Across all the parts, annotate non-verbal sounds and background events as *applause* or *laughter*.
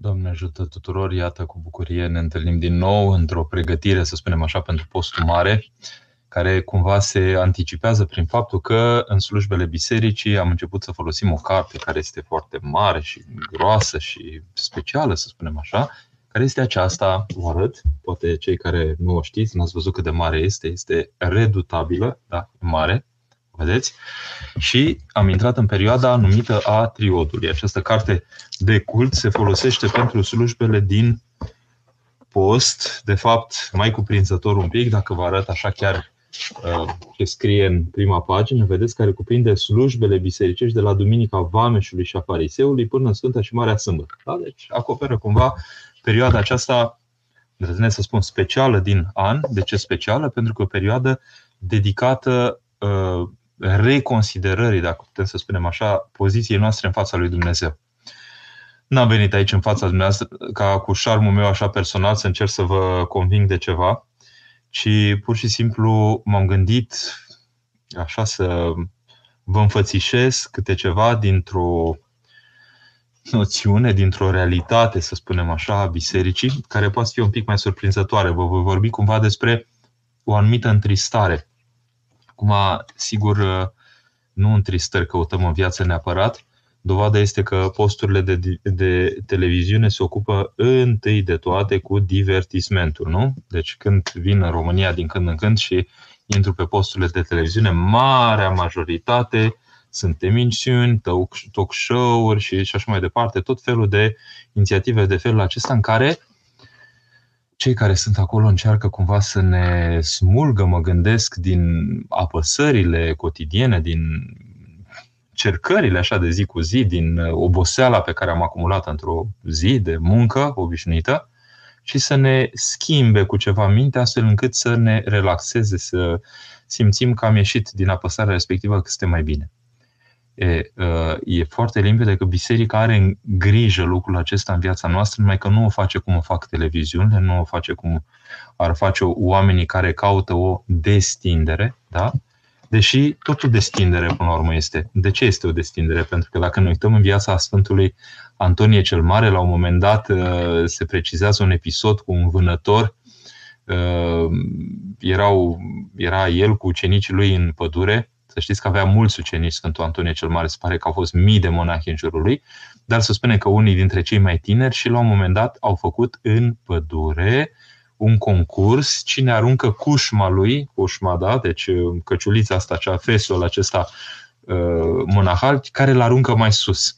Doamne ajută tuturor, iată cu bucurie ne întâlnim din nou într-o pregătire, să spunem așa, pentru postul mare, care cumva se anticipează prin faptul că în slujbele bisericii am început să folosim o carte care este foarte mare și groasă și specială, să spunem așa, care este aceasta, vă arăt, poate cei care nu o știți, n-ați văzut cât de mare este, este redutabilă, da, mare, vedeți? Și am intrat în perioada numită a triodului. Această carte de cult se folosește pentru slujbele din post, de fapt, mai cuprinzător un pic, dacă vă arăt așa chiar uh, ce scrie în prima pagină, vedeți, care cuprinde slujbele bisericești de la Duminica Vameșului și a Fariseului până în Sfânta și Marea Sâmbătă. Da? Deci acoperă cumva perioada aceasta, îndrăznesc să spun, specială din an. De ce specială? Pentru că o perioadă dedicată uh, reconsiderării, dacă putem să spunem așa, poziției noastre în fața lui Dumnezeu. N-am venit aici în fața dumneavoastră ca cu șarmul meu așa personal să încerc să vă conving de ceva, ci pur și simplu m-am gândit așa să vă înfățișez câte ceva dintr-o noțiune, dintr-o realitate, să spunem așa, a bisericii, care poate fi un pic mai surprinzătoare. Vă voi vorbi cumva despre o anumită întristare Acum, sigur, nu întristări căutăm în viață neapărat. Dovada este că posturile de, de televiziune se ocupă întâi de toate cu divertismentul, nu? Deci când vin în România din când în când și intru pe posturile de televiziune, marea majoritate sunt emisiuni, talk show-uri și, și așa mai departe, tot felul de inițiative de felul acesta în care cei care sunt acolo încearcă cumva să ne smulgă, mă gândesc, din apăsările cotidiene, din cercările așa de zi cu zi, din oboseala pe care am acumulat într-o zi de muncă obișnuită și să ne schimbe cu ceva minte astfel încât să ne relaxeze, să simțim că am ieșit din apăsarea respectivă că suntem mai bine. E, uh, e foarte limpede că biserica are în grijă lucrul acesta în viața noastră, numai că nu o face cum o fac televiziunile, nu o face cum ar face oamenii care caută o destindere, da? Deși totul destindere, până la urmă, este. De ce este o destindere? Pentru că dacă ne uităm în viața Sfântului Antonie cel Mare, la un moment dat uh, se precizează un episod cu un vânător uh, erau, era el cu ucenicii lui în pădure să știți că avea mulți ucenici Sfântul Antonie cel Mare, se pare că au fost mii de monahi în jurul lui, dar se spune că unii dintre cei mai tineri și la un moment dat au făcut în pădure un concurs, cine aruncă cușma lui, cușma, da, deci uh, căciulița asta, cea, fesul acesta uh, monahal, care îl aruncă mai sus.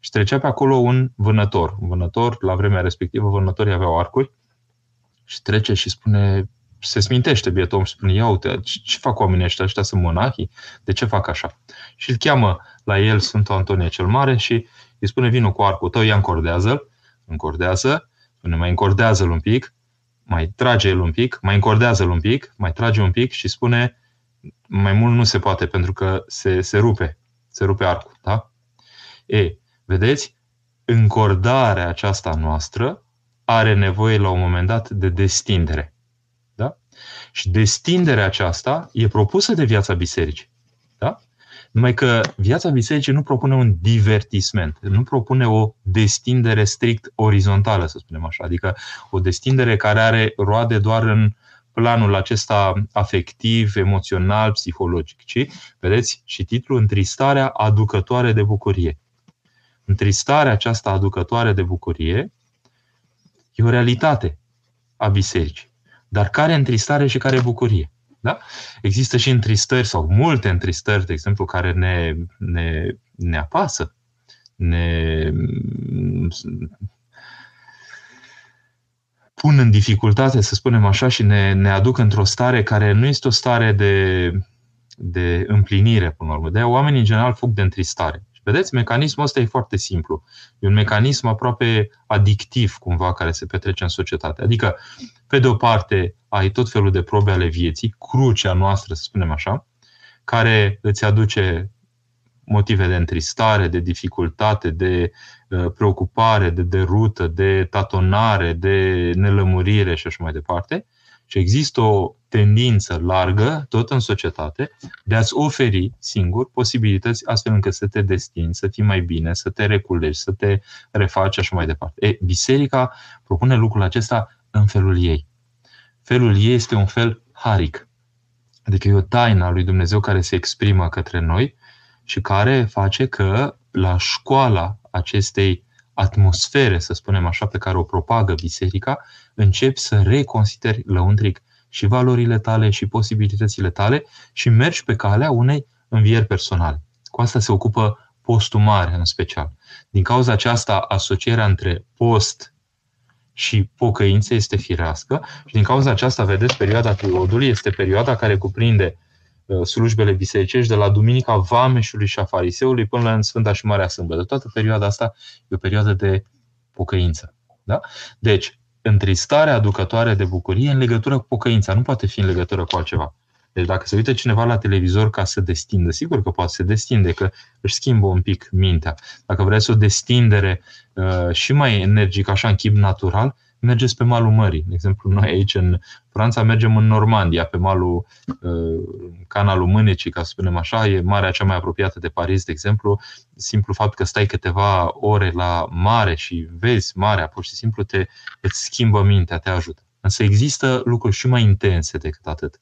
Și trecea pe acolo un vânător. Un vânător, la vremea respectivă, vânătorii aveau arcuri și trece și spune, se smintește bietul om și spune, ia uite, ce fac oamenii ăștia? Ăștia sunt monahii? De ce fac așa? Și îl cheamă la el Sfântul Antonie cel Mare și îi spune, vină cu arcul tău, ia încordează-l, încordează, spune, mai încordează-l un pic, mai trage el un pic, mai încordează-l un pic, mai trage un pic și spune, mai mult nu se poate pentru că se, se rupe, se rupe arcul, da? E, vedeți, încordarea aceasta noastră are nevoie la un moment dat de destindere. Și destinderea aceasta e propusă de viața bisericii. Da? Numai că viața bisericii nu propune un divertisment, nu propune o destindere strict orizontală, să spunem așa, adică o destindere care are roade doar în planul acesta afectiv, emoțional, psihologic, ci, vedeți, și titlul Întristarea aducătoare de bucurie. Întristarea aceasta aducătoare de bucurie e o realitate a bisericii dar care întristare și care bucurie. Da? Există și întristări sau multe întristări, de exemplu, care ne, ne, ne apasă, ne pun în dificultate, să spunem așa, și ne, ne aduc într-o stare care nu este o stare de, de împlinire, până la urmă. De oamenii, în general, fug de întristare. Vedeți, mecanismul ăsta e foarte simplu. E un mecanism aproape adictiv, cumva, care se petrece în societate. Adică, pe de o parte, ai tot felul de probe ale vieții, crucea noastră, să spunem așa, care îți aduce motive de întristare, de dificultate, de uh, preocupare, de derută, de tatonare, de nelămurire și așa mai departe. Și există o tendință largă, tot în societate, de a-ți oferi singur posibilități astfel încât să te destini, să fii mai bine, să te reculegi, să te refaci așa mai departe. E, biserica propune lucrul acesta în felul ei. Felul ei este un fel haric. Adică e o taină a lui Dumnezeu care se exprimă către noi și care face că la școala acestei atmosfere, să spunem așa, pe care o propagă biserica, începi să reconsideri lăuntric și valorile tale și posibilitățile tale și mergi pe calea unei învieri personale. Cu asta se ocupă postul mare în special. Din cauza aceasta, asocierea între post și pocăință este firească și din cauza aceasta, vedeți, perioada triodului este perioada care cuprinde uh, slujbele bisericești de la Duminica Vameșului și a Fariseului până la Sfânta și Marea Sâmbătă. Toată perioada asta e o perioadă de pocăință. Da? Deci, întristarea aducătoare de bucurie în legătură cu pocăința. Nu poate fi în legătură cu altceva. Deci dacă se uită cineva la televizor ca să destindă, sigur că poate să destinde, că își schimbă un pic mintea. Dacă vreți o destindere uh, și mai energică, așa în chip natural, mergeți pe malul mării. De exemplu, noi aici în Franța mergem în Normandia, pe malul uh, canalul Mânecii, ca să spunem așa, e marea cea mai apropiată de Paris, de exemplu. Simplu fapt că stai câteva ore la mare și vezi marea, pur și simplu te, îți schimbă mintea, te ajută. Însă există lucruri și mai intense decât atât.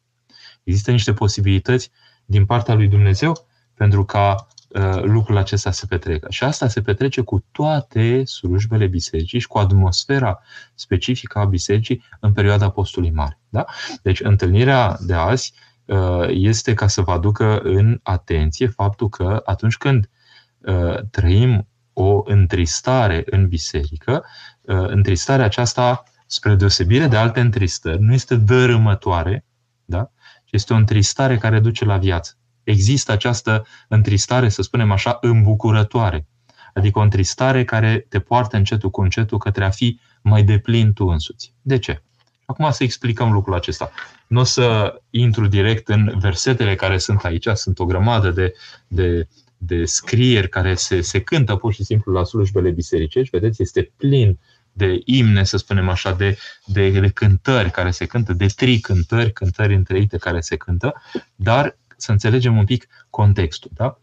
Există niște posibilități din partea lui Dumnezeu pentru ca uh, lucrul acesta se petrecă. Și asta se petrece cu toate slujbele bisericii și cu atmosfera specifică a bisericii în perioada postului mare. Da? Deci, întâlnirea de azi uh, este ca să vă aducă în atenție faptul că atunci când uh, trăim o întristare în biserică, uh, întristarea aceasta, spre deosebire de alte întristări, nu este dărâmătoare, da? Este o întristare care duce la viață. Există această întristare, să spunem așa, îmbucurătoare. Adică o întristare care te poartă încetul cu încetul către a fi mai deplin tu însuți. De ce? Acum să explicăm lucrul acesta. Nu o să intru direct în versetele care sunt aici, sunt o grămadă de, de, de scrieri care se, se cântă pur și simplu la slujbele bisericești. Vedeți, este plin de imne, să spunem așa, de, de, de cântări care se cântă, de tri cântări, cântări întreite care se cântă, dar să înțelegem un pic contextul. Da?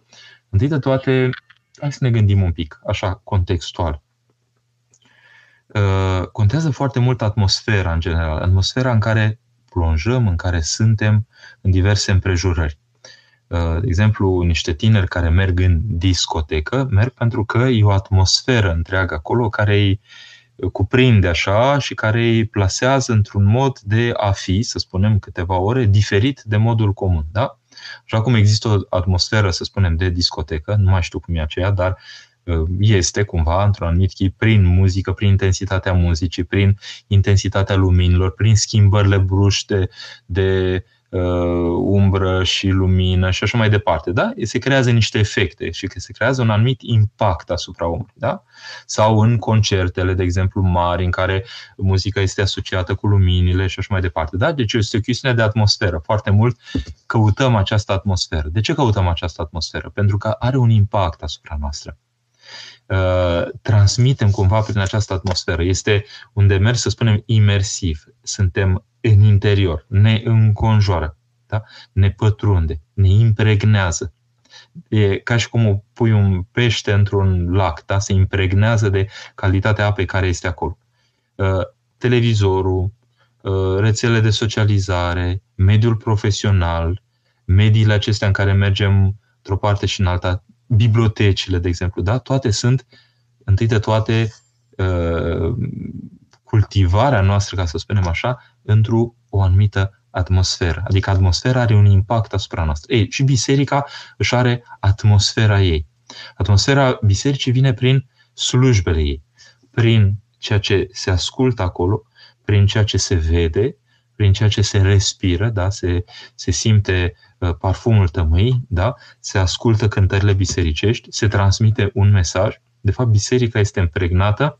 Întâi de toate, hai să ne gândim un pic, așa, contextual. Uh, contează foarte mult atmosfera în general, atmosfera în care plonjăm, în care suntem în diverse împrejurări. Uh, de exemplu, niște tineri care merg în discotecă, merg pentru că e o atmosferă întreagă acolo care îi, cuprinde așa și care îi plasează într-un mod de a fi, să spunem, câteva ore, diferit de modul comun. Da? Așa cum există o atmosferă, să spunem, de discotecă, nu mai știu cum e aceea, dar uh, este cumva într-un anumit chip prin muzică, prin intensitatea muzicii, prin intensitatea luminilor, prin schimbările bruște de uh, umbră și lumină și așa mai departe. Da? Se creează niște efecte și se creează un anumit impact asupra omului. Da? Sau în concertele, de exemplu, mari, în care muzica este asociată cu luminile și așa mai departe. Da? Deci este o chestiune de atmosferă. Foarte mult căutăm această atmosferă. De ce căutăm această atmosferă? Pentru că are un impact asupra noastră uh, transmitem cumva prin această atmosferă. Este un demers, să spunem, imersiv. Suntem în interior, ne înconjoară, da? ne pătrunde, ne impregnează. E ca și cum pui un pește într-un lac, da? se impregnează de calitatea apei care este acolo. Uh, televizorul, uh, rețele de socializare, mediul profesional, mediile acestea în care mergem într-o parte și în alta, bibliotecile, de exemplu, da? toate sunt, întâi de toate, uh, cultivarea noastră, ca să spunem așa, într-o o anumită atmosferă. Adică atmosfera are un impact asupra noastră. Ei, și biserica își are atmosfera ei. Atmosfera bisericii vine prin slujbele ei, prin ceea ce se ascultă acolo, prin ceea ce se vede, prin ceea ce se respiră, da? se, se simte uh, parfumul tămâii, da? se ascultă cântările bisericești, se transmite un mesaj. De fapt, biserica este impregnată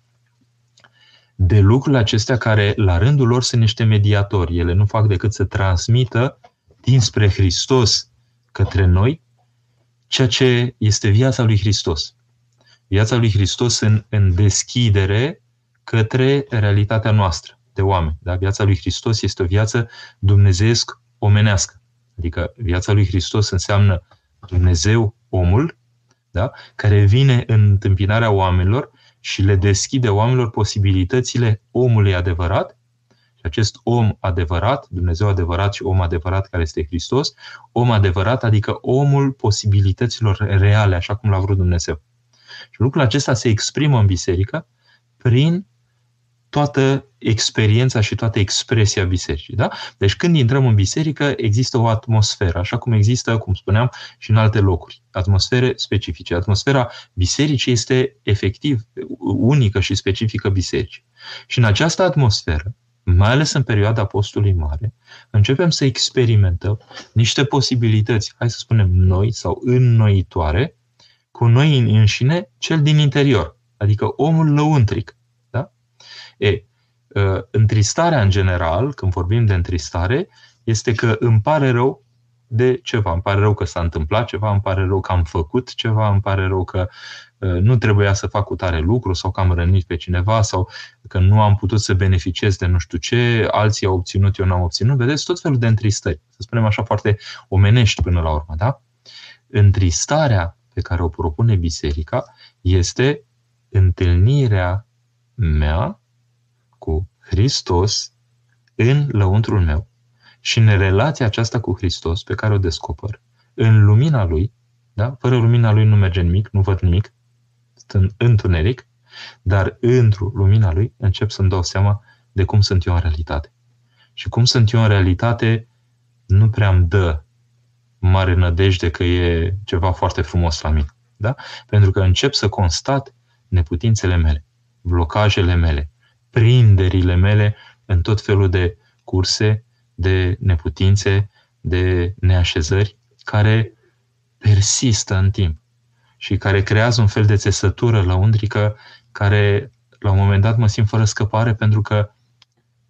de lucrurile acestea care, la rândul lor, sunt niște mediatori. Ele nu fac decât să transmită dinspre Hristos către noi ceea ce este viața lui Hristos. Viața lui Hristos în, în deschidere către realitatea noastră. de oameni. Da? Viața lui Hristos este o viață dumnezeiesc omenească. Adică viața lui Hristos înseamnă Dumnezeu, omul, da? care vine în întâmpinarea oamenilor și le deschide oamenilor posibilitățile omului adevărat și acest om adevărat, Dumnezeu adevărat și om adevărat care este Hristos, om adevărat, adică omul posibilităților reale, așa cum l-a vrut Dumnezeu. Și lucrul acesta se exprimă în biserică prin toată experiența și toată expresia bisericii. Da? Deci când intrăm în biserică, există o atmosferă, așa cum există, cum spuneam, și în alte locuri. Atmosfere specifice. Atmosfera bisericii este efectiv unică și specifică bisericii. Și în această atmosferă, mai ales în perioada Apostolului Mare, începem să experimentăm niște posibilități, hai să spunem noi sau înnoitoare, cu noi înșine cel din interior, adică omul lăuntric. Da? E, ă, întristarea în general, când vorbim de întristare, este că îmi pare rău de ceva. Îmi pare rău că s-a întâmplat ceva, îmi pare rău că am făcut ceva, îmi pare rău că ă, nu trebuia să fac cu tare lucru sau că am rănit pe cineva sau că nu am putut să beneficiez de nu știu ce, alții au obținut, eu n-am obținut. Vedeți, tot felul de întristări. Să spunem așa foarte omenești până la urmă, da? Întristarea pe care o propune biserica este întâlnirea mea cu Hristos în lăuntrul meu și în relația aceasta cu Hristos pe care o descoper, în lumina Lui, da? fără lumina Lui nu merge nimic, nu văd nimic, sunt în întuneric, dar într-o lumina Lui încep să-mi dau seama de cum sunt eu în realitate. Și cum sunt eu în realitate nu prea îmi dă mare nădejde că e ceva foarte frumos la mine. Da? Pentru că încep să constat neputințele mele, blocajele mele, prinderile mele în tot felul de curse, de neputințe, de neașezări care persistă în timp și care creează un fel de țesătură la undrică care la un moment dat mă simt fără scăpare pentru că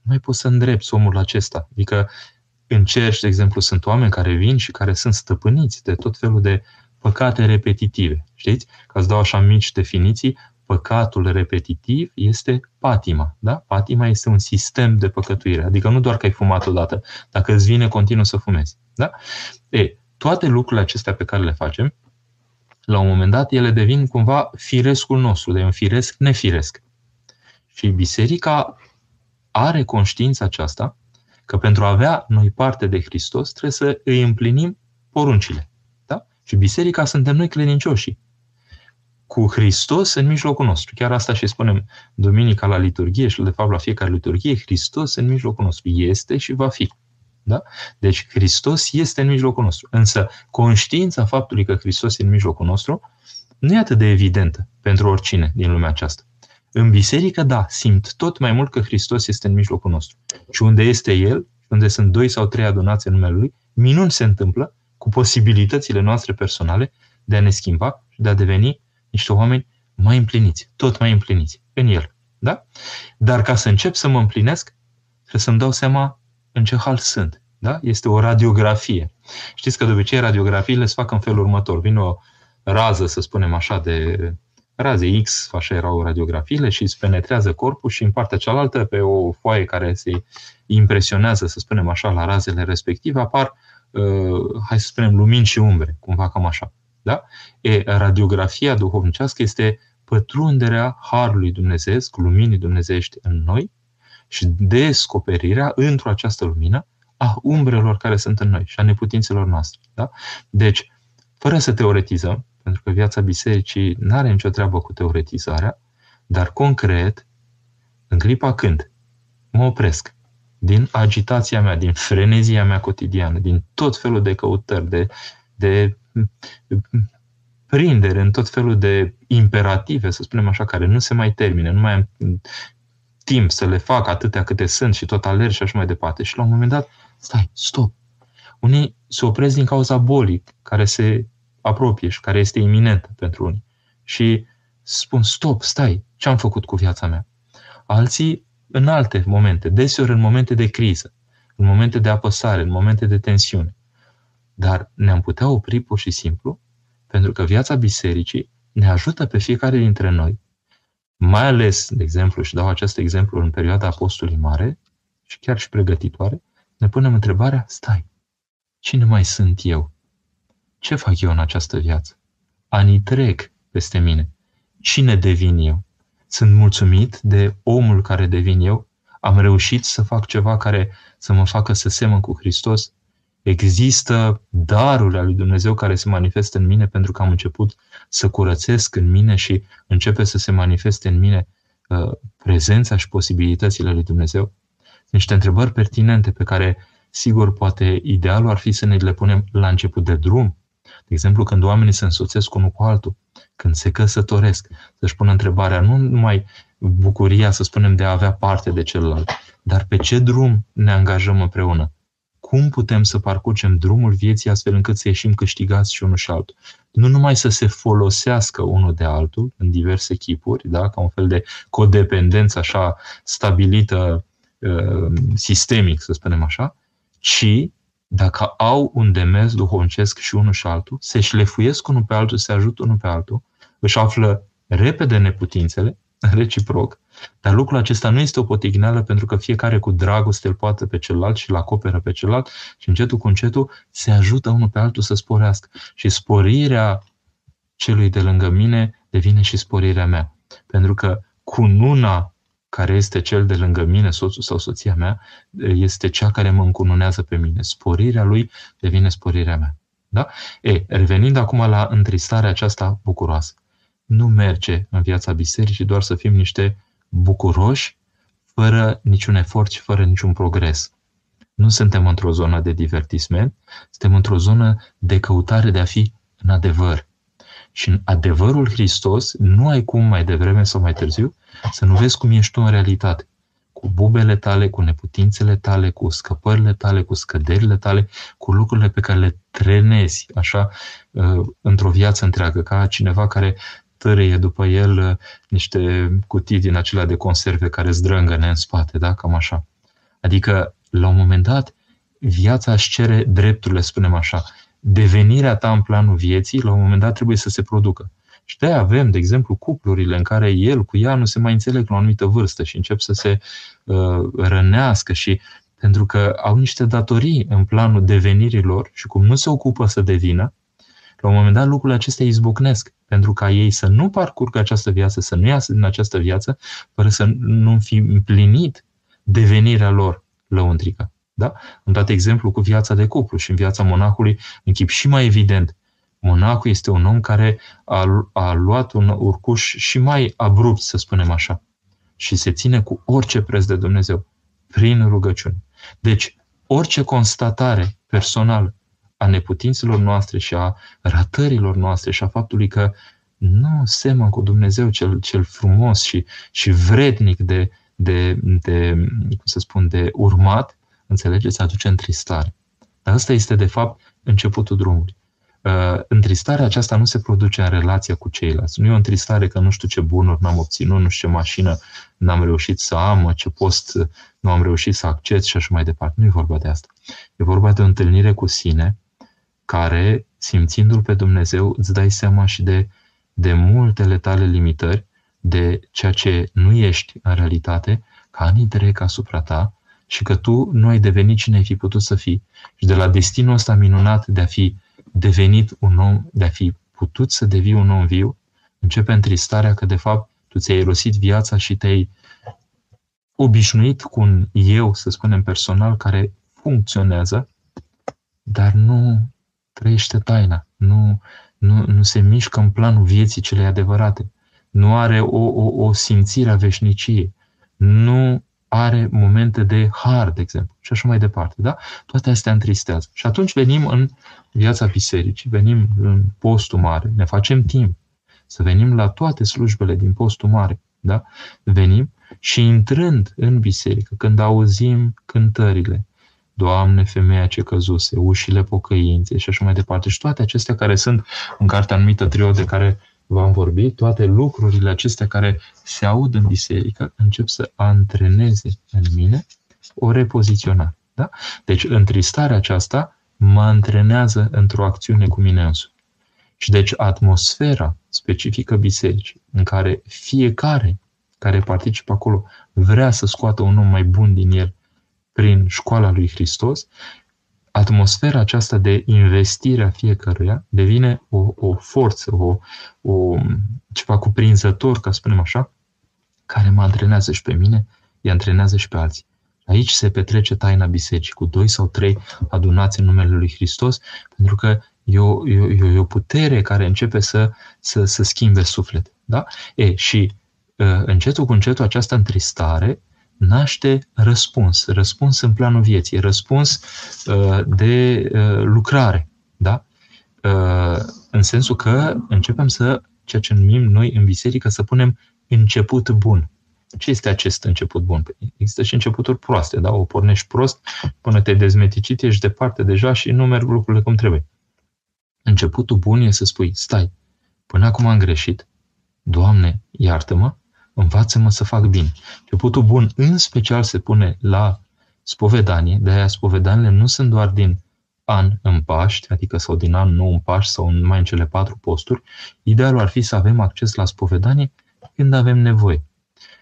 nu mai pot să îndrept omul acesta. Adică în cerci, de exemplu, sunt oameni care vin și care sunt stăpâniți de tot felul de păcate repetitive. Știți? Ca să dau așa mici definiții, păcatul repetitiv este patima. Da? Patima este un sistem de păcătuire. Adică nu doar că ai fumat odată, dacă îți vine continuu să fumezi. Da? E, toate lucrurile acestea pe care le facem, la un moment dat, ele devin cumva firescul nostru, de un firesc nefiresc. Și biserica are conștiința aceasta că pentru a avea noi parte de Hristos trebuie să îi împlinim poruncile. Da? Și biserica suntem noi credincioși. Cu Hristos în mijlocul nostru. Chiar asta și spunem duminica la liturghie și de fapt la fiecare liturghie, Hristos în mijlocul nostru. Este și va fi. Da? Deci Hristos este în mijlocul nostru. Însă conștiința faptului că Hristos e în mijlocul nostru nu e atât de evidentă pentru oricine din lumea aceasta. În biserică, da, simt tot mai mult că Hristos este în mijlocul nostru. Și unde este El, unde sunt doi sau trei adunați în numele Lui, minuni se întâmplă cu posibilitățile noastre personale de a ne schimba și de a deveni niște oameni mai împliniți, tot mai împliniți în El. Da? Dar ca să încep să mă împlinesc, trebuie să-mi dau seama în ce hal sunt. Da? Este o radiografie. Știți că de obicei radiografiile se fac în felul următor. Vine o rază, să spunem așa, de raze X, așa erau radiografiile, și îți penetrează corpul și în partea cealaltă, pe o foaie care se impresionează, să spunem așa, la razele respective, apar, uh, hai să spunem, lumini și umbre, cumva cam așa. Da? E, radiografia duhovnicească este pătrunderea Harului Dumnezeu, luminii dumnezeiești în noi și descoperirea într-o această lumină a umbrelor care sunt în noi și a neputințelor noastre. Da? Deci, fără să teoretizăm, pentru că viața bisericii nu are nicio treabă cu teoretizarea, dar concret, în clipa când mă opresc din agitația mea, din frenezia mea cotidiană, din tot felul de căutări, de, de prindere în tot felul de imperative, să spunem așa, care nu se mai termine, nu mai am timp să le fac atâtea câte sunt și tot alerg și așa mai departe. Și la un moment dat, stai, stop. Unii se opresc din cauza bolii care se apropie și care este iminentă pentru unii. Și spun, stop, stai, ce am făcut cu viața mea? Alții în alte momente, deseori în momente de criză, în momente de apăsare, în momente de tensiune. Dar ne-am putea opri pur și simplu pentru că viața bisericii ne ajută pe fiecare dintre noi, mai ales, de exemplu, și dau acest exemplu în perioada Apostolului Mare, și chiar și pregătitoare, ne punem întrebarea, stai, cine mai sunt eu? Ce fac eu în această viață? Anii trec peste mine. Cine devin eu? Sunt mulțumit de omul care devin eu? Am reușit să fac ceva care să mă facă să semăn cu Hristos? Există darul al lui Dumnezeu care se manifestă în mine pentru că am început să curățesc în mine și începe să se manifeste în mine uh, prezența și posibilitățile lui Dumnezeu? Niște întrebări pertinente pe care, sigur, poate idealul ar fi să ne le punem la început de drum. De exemplu, când oamenii se însoțesc unul cu altul, când se căsătoresc, să-și pună întrebarea nu numai bucuria, să spunem, de a avea parte de celălalt, dar pe ce drum ne angajăm împreună? Cum putem să parcurgem drumul vieții astfel încât să ieșim câștigați și unul și altul? Nu numai să se folosească unul de altul în diverse chipuri, da? ca un fel de codependență așa stabilită uh, sistemic, să spunem așa, ci dacă au un demers duhovnicesc și unul și altul, se șlefuiesc unul pe altul, se ajută unul pe altul, își află repede neputințele, reciproc, dar lucrul acesta nu este o potigneală pentru că fiecare cu dragoste îl poate pe celălalt și îl acoperă pe celălalt și încetul cu încetul se ajută unul pe altul să sporească. Și sporirea celui de lângă mine devine și sporirea mea. Pentru că cununa care este cel de lângă mine, soțul sau soția mea, este cea care mă încununează pe mine. Sporirea lui devine sporirea mea. Da? E, revenind acum la întristarea aceasta bucuroasă. Nu merge în viața bisericii doar să fim niște bucuroși, fără niciun efort și fără niciun progres. Nu suntem într-o zonă de divertisment, suntem într-o zonă de căutare de a fi în adevăr. Și în adevărul Hristos nu ai cum mai devreme sau mai târziu să nu vezi cum ești tu în realitate. Cu bubele tale, cu neputințele tale, cu scăpările tale, cu scăderile tale, cu lucrurile pe care le trenezi așa uh, într-o viață întreagă, ca cineva care tărâie după el uh, niște cutii din acelea de conserve care zdrângăne în spate, da? Cam așa. Adică, la un moment dat, viața își cere drepturile, spunem așa. Devenirea ta în planul vieții, la un moment dat, trebuie să se producă. Și de avem, de exemplu, cuplurile în care el cu ea nu se mai înțeleg la o anumită vârstă și încep să se uh, rănească și pentru că au niște datorii în planul devenirilor și cum nu se ocupă să devină, la un moment dat lucrurile acestea izbucnesc pentru ca ei să nu parcurgă această viață, să nu iasă din această viață, fără să nu fi împlinit devenirea lor lăuntrică. Da? Am dat exemplu cu viața de cuplu și în viața monahului, în chip și mai evident, monahul este un om care a, a luat un urcuș și mai abrupt, să spunem așa, și se ține cu orice preț de Dumnezeu, prin rugăciune. Deci, orice constatare personală a neputințelor noastre și a ratărilor noastre și a faptului că nu semăn cu Dumnezeu cel, cel frumos și, și vrednic de, de, de, cum să spun, de urmat, înțelegeți, aduce întristare. Dar asta este, de fapt, începutul drumului. Uh, întristarea aceasta nu se produce în relația cu ceilalți. Nu e o întristare că nu știu ce bunuri n-am obținut, nu știu ce mașină n-am reușit să am, ce post nu am reușit să acces și așa mai departe. Nu e vorba de asta. E vorba de o întâlnire cu sine care, simțindu-L pe Dumnezeu, îți dai seama și de, de multele tale limitări, de ceea ce nu ești în realitate, ca anii trec asupra ta și că tu nu ai devenit cine ai fi putut să fii. Și de la destinul ăsta minunat de a fi devenit un om, de a fi putut să devii un om viu, începe întristarea că de fapt tu ți-ai erosit viața și te-ai obișnuit cu un eu, să spunem personal, care funcționează, dar nu trăiește taina, nu, nu, nu se mișcă în planul vieții cele adevărate, nu are o, o, o simțire a veșniciei, nu are momente de har, de exemplu, și așa mai departe. Da? Toate astea întristează. Și atunci venim în viața bisericii, venim în postul mare, ne facem timp să venim la toate slujbele din postul mare. Da? Venim și intrând în biserică, când auzim cântările, Doamne, femeia ce căzuse, ușile pocăinței și așa mai departe. Și toate acestea care sunt în cartea anumită trio de care v-am vorbit, toate lucrurile acestea care se aud în biserică, încep să antreneze în mine o repoziționare. Da? Deci, întristarea aceasta mă antrenează într-o acțiune cu mine însumi. Și deci atmosfera specifică bisericii, în care fiecare care participă acolo vrea să scoată un om mai bun din el prin școala lui Hristos, atmosfera aceasta de investire a fiecăruia devine o, o forță, o, o, ceva cuprinzător, ca să spunem așa, care mă antrenează și pe mine, îi antrenează și pe alții. Aici se petrece taina bisericii, cu doi sau trei adunați în numele Lui Hristos, pentru că e o, e o, e o putere care începe să, să, să schimbe suflet. Da? E, și ă, încetul cu încetul această întristare naște răspuns, răspuns în planul vieții, răspuns ă, de ă, lucrare. Da? În sensul că începem să, ceea ce numim noi în biserică, să punem început bun. Ce este acest început bun? Păi, există și începuturi proaste, da? O pornești prost, până te dezmeticit, ești departe deja și nu merg lucrurile cum trebuie. Începutul bun e să spui, stai, până acum am greșit, Doamne, iartă-mă, învață-mă să fac bine. Începutul bun, în special, se pune la spovedanie, de aia spovedaniile nu sunt doar din an în Paști, adică sau din an nou în Paști sau mai în cele patru posturi. Idealul ar fi să avem acces la spovedanie când avem nevoie.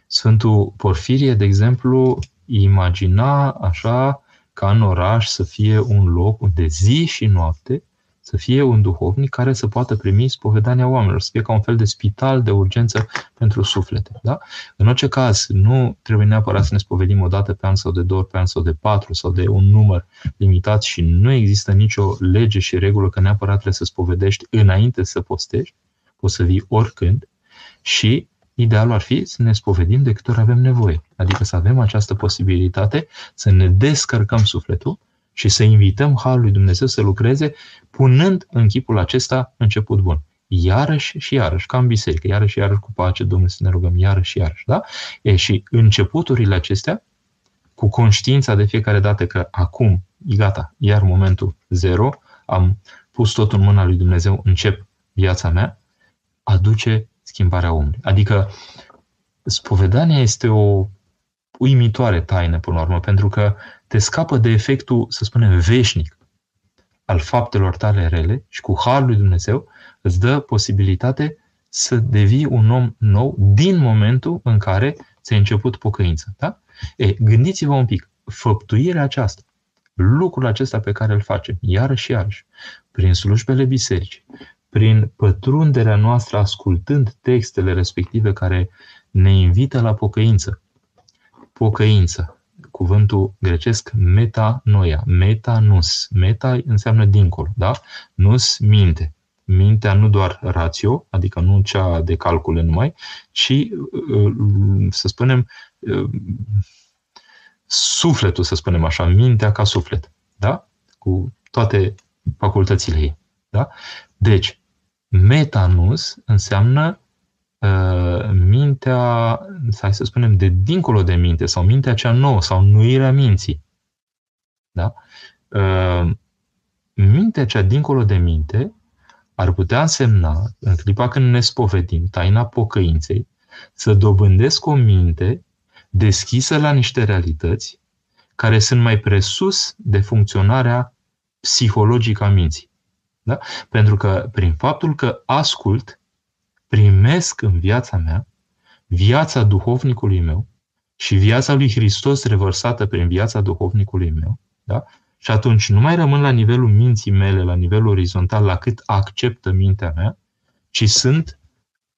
Sfântul Porfirie, de exemplu, imagina așa ca în oraș să fie un loc unde zi și noapte să fie un duhovnic care să poată primi spovedania oamenilor, să fie ca un fel de spital de urgență pentru suflete. Da? În orice caz, nu trebuie neapărat să ne spovedim o dată pe an sau de două ori pe an sau de patru sau de un număr limitat și nu există nicio lege și regulă că neapărat trebuie să spovedești înainte să postești, poți să vii oricând și idealul ar fi să ne spovedim de câte ori avem nevoie. Adică să avem această posibilitate să ne descărcăm sufletul și să invităm Harul lui Dumnezeu să lucreze punând în chipul acesta început bun. Iarăși și iarăși, ca în biserică, iarăși și iarăși cu pace, Domnul să ne rugăm, iarăși și iarăși, da? E, și începuturile acestea, cu conștiința de fiecare dată că acum, e gata, iar momentul zero, am pus totul în mâna lui Dumnezeu, încep viața mea, aduce schimbarea omului. Adică spovedania este o uimitoare taină, până la urmă, pentru că te scapă de efectul, să spunem, veșnic al faptelor tale rele și cu Harul lui Dumnezeu îți dă posibilitate să devii un om nou din momentul în care ți-a început pocăința. Da? E, gândiți-vă un pic, făptuirea aceasta, lucrul acesta pe care îl facem, iarăși și iarăși, prin slujbele bisericii, prin pătrunderea noastră ascultând textele respective care ne invită la pocăință. Pocăință, cuvântul grecesc metanoia, metanus. Meta înseamnă dincolo, da? Nus, minte. Mintea nu doar rațio, adică nu cea de calcule numai, ci, uh, să spunem, uh, sufletul, să spunem așa, mintea ca suflet, da? Cu toate facultățile ei, da? Deci, metanus înseamnă Uh, mintea, hai să spunem, de dincolo de minte, sau mintea cea nouă, sau nuirea minții. Da? Uh, mintea cea dincolo de minte ar putea însemna, în clipa când ne spovedim, taina pocăinței, să dobândesc o minte deschisă la niște realități care sunt mai presus de funcționarea psihologică a minții. Da? Pentru că prin faptul că ascult, primesc în viața mea viața duhovnicului meu și viața lui Hristos revărsată prin viața duhovnicului meu, da? și atunci nu mai rămân la nivelul minții mele, la nivelul orizontal, la cât acceptă mintea mea, ci sunt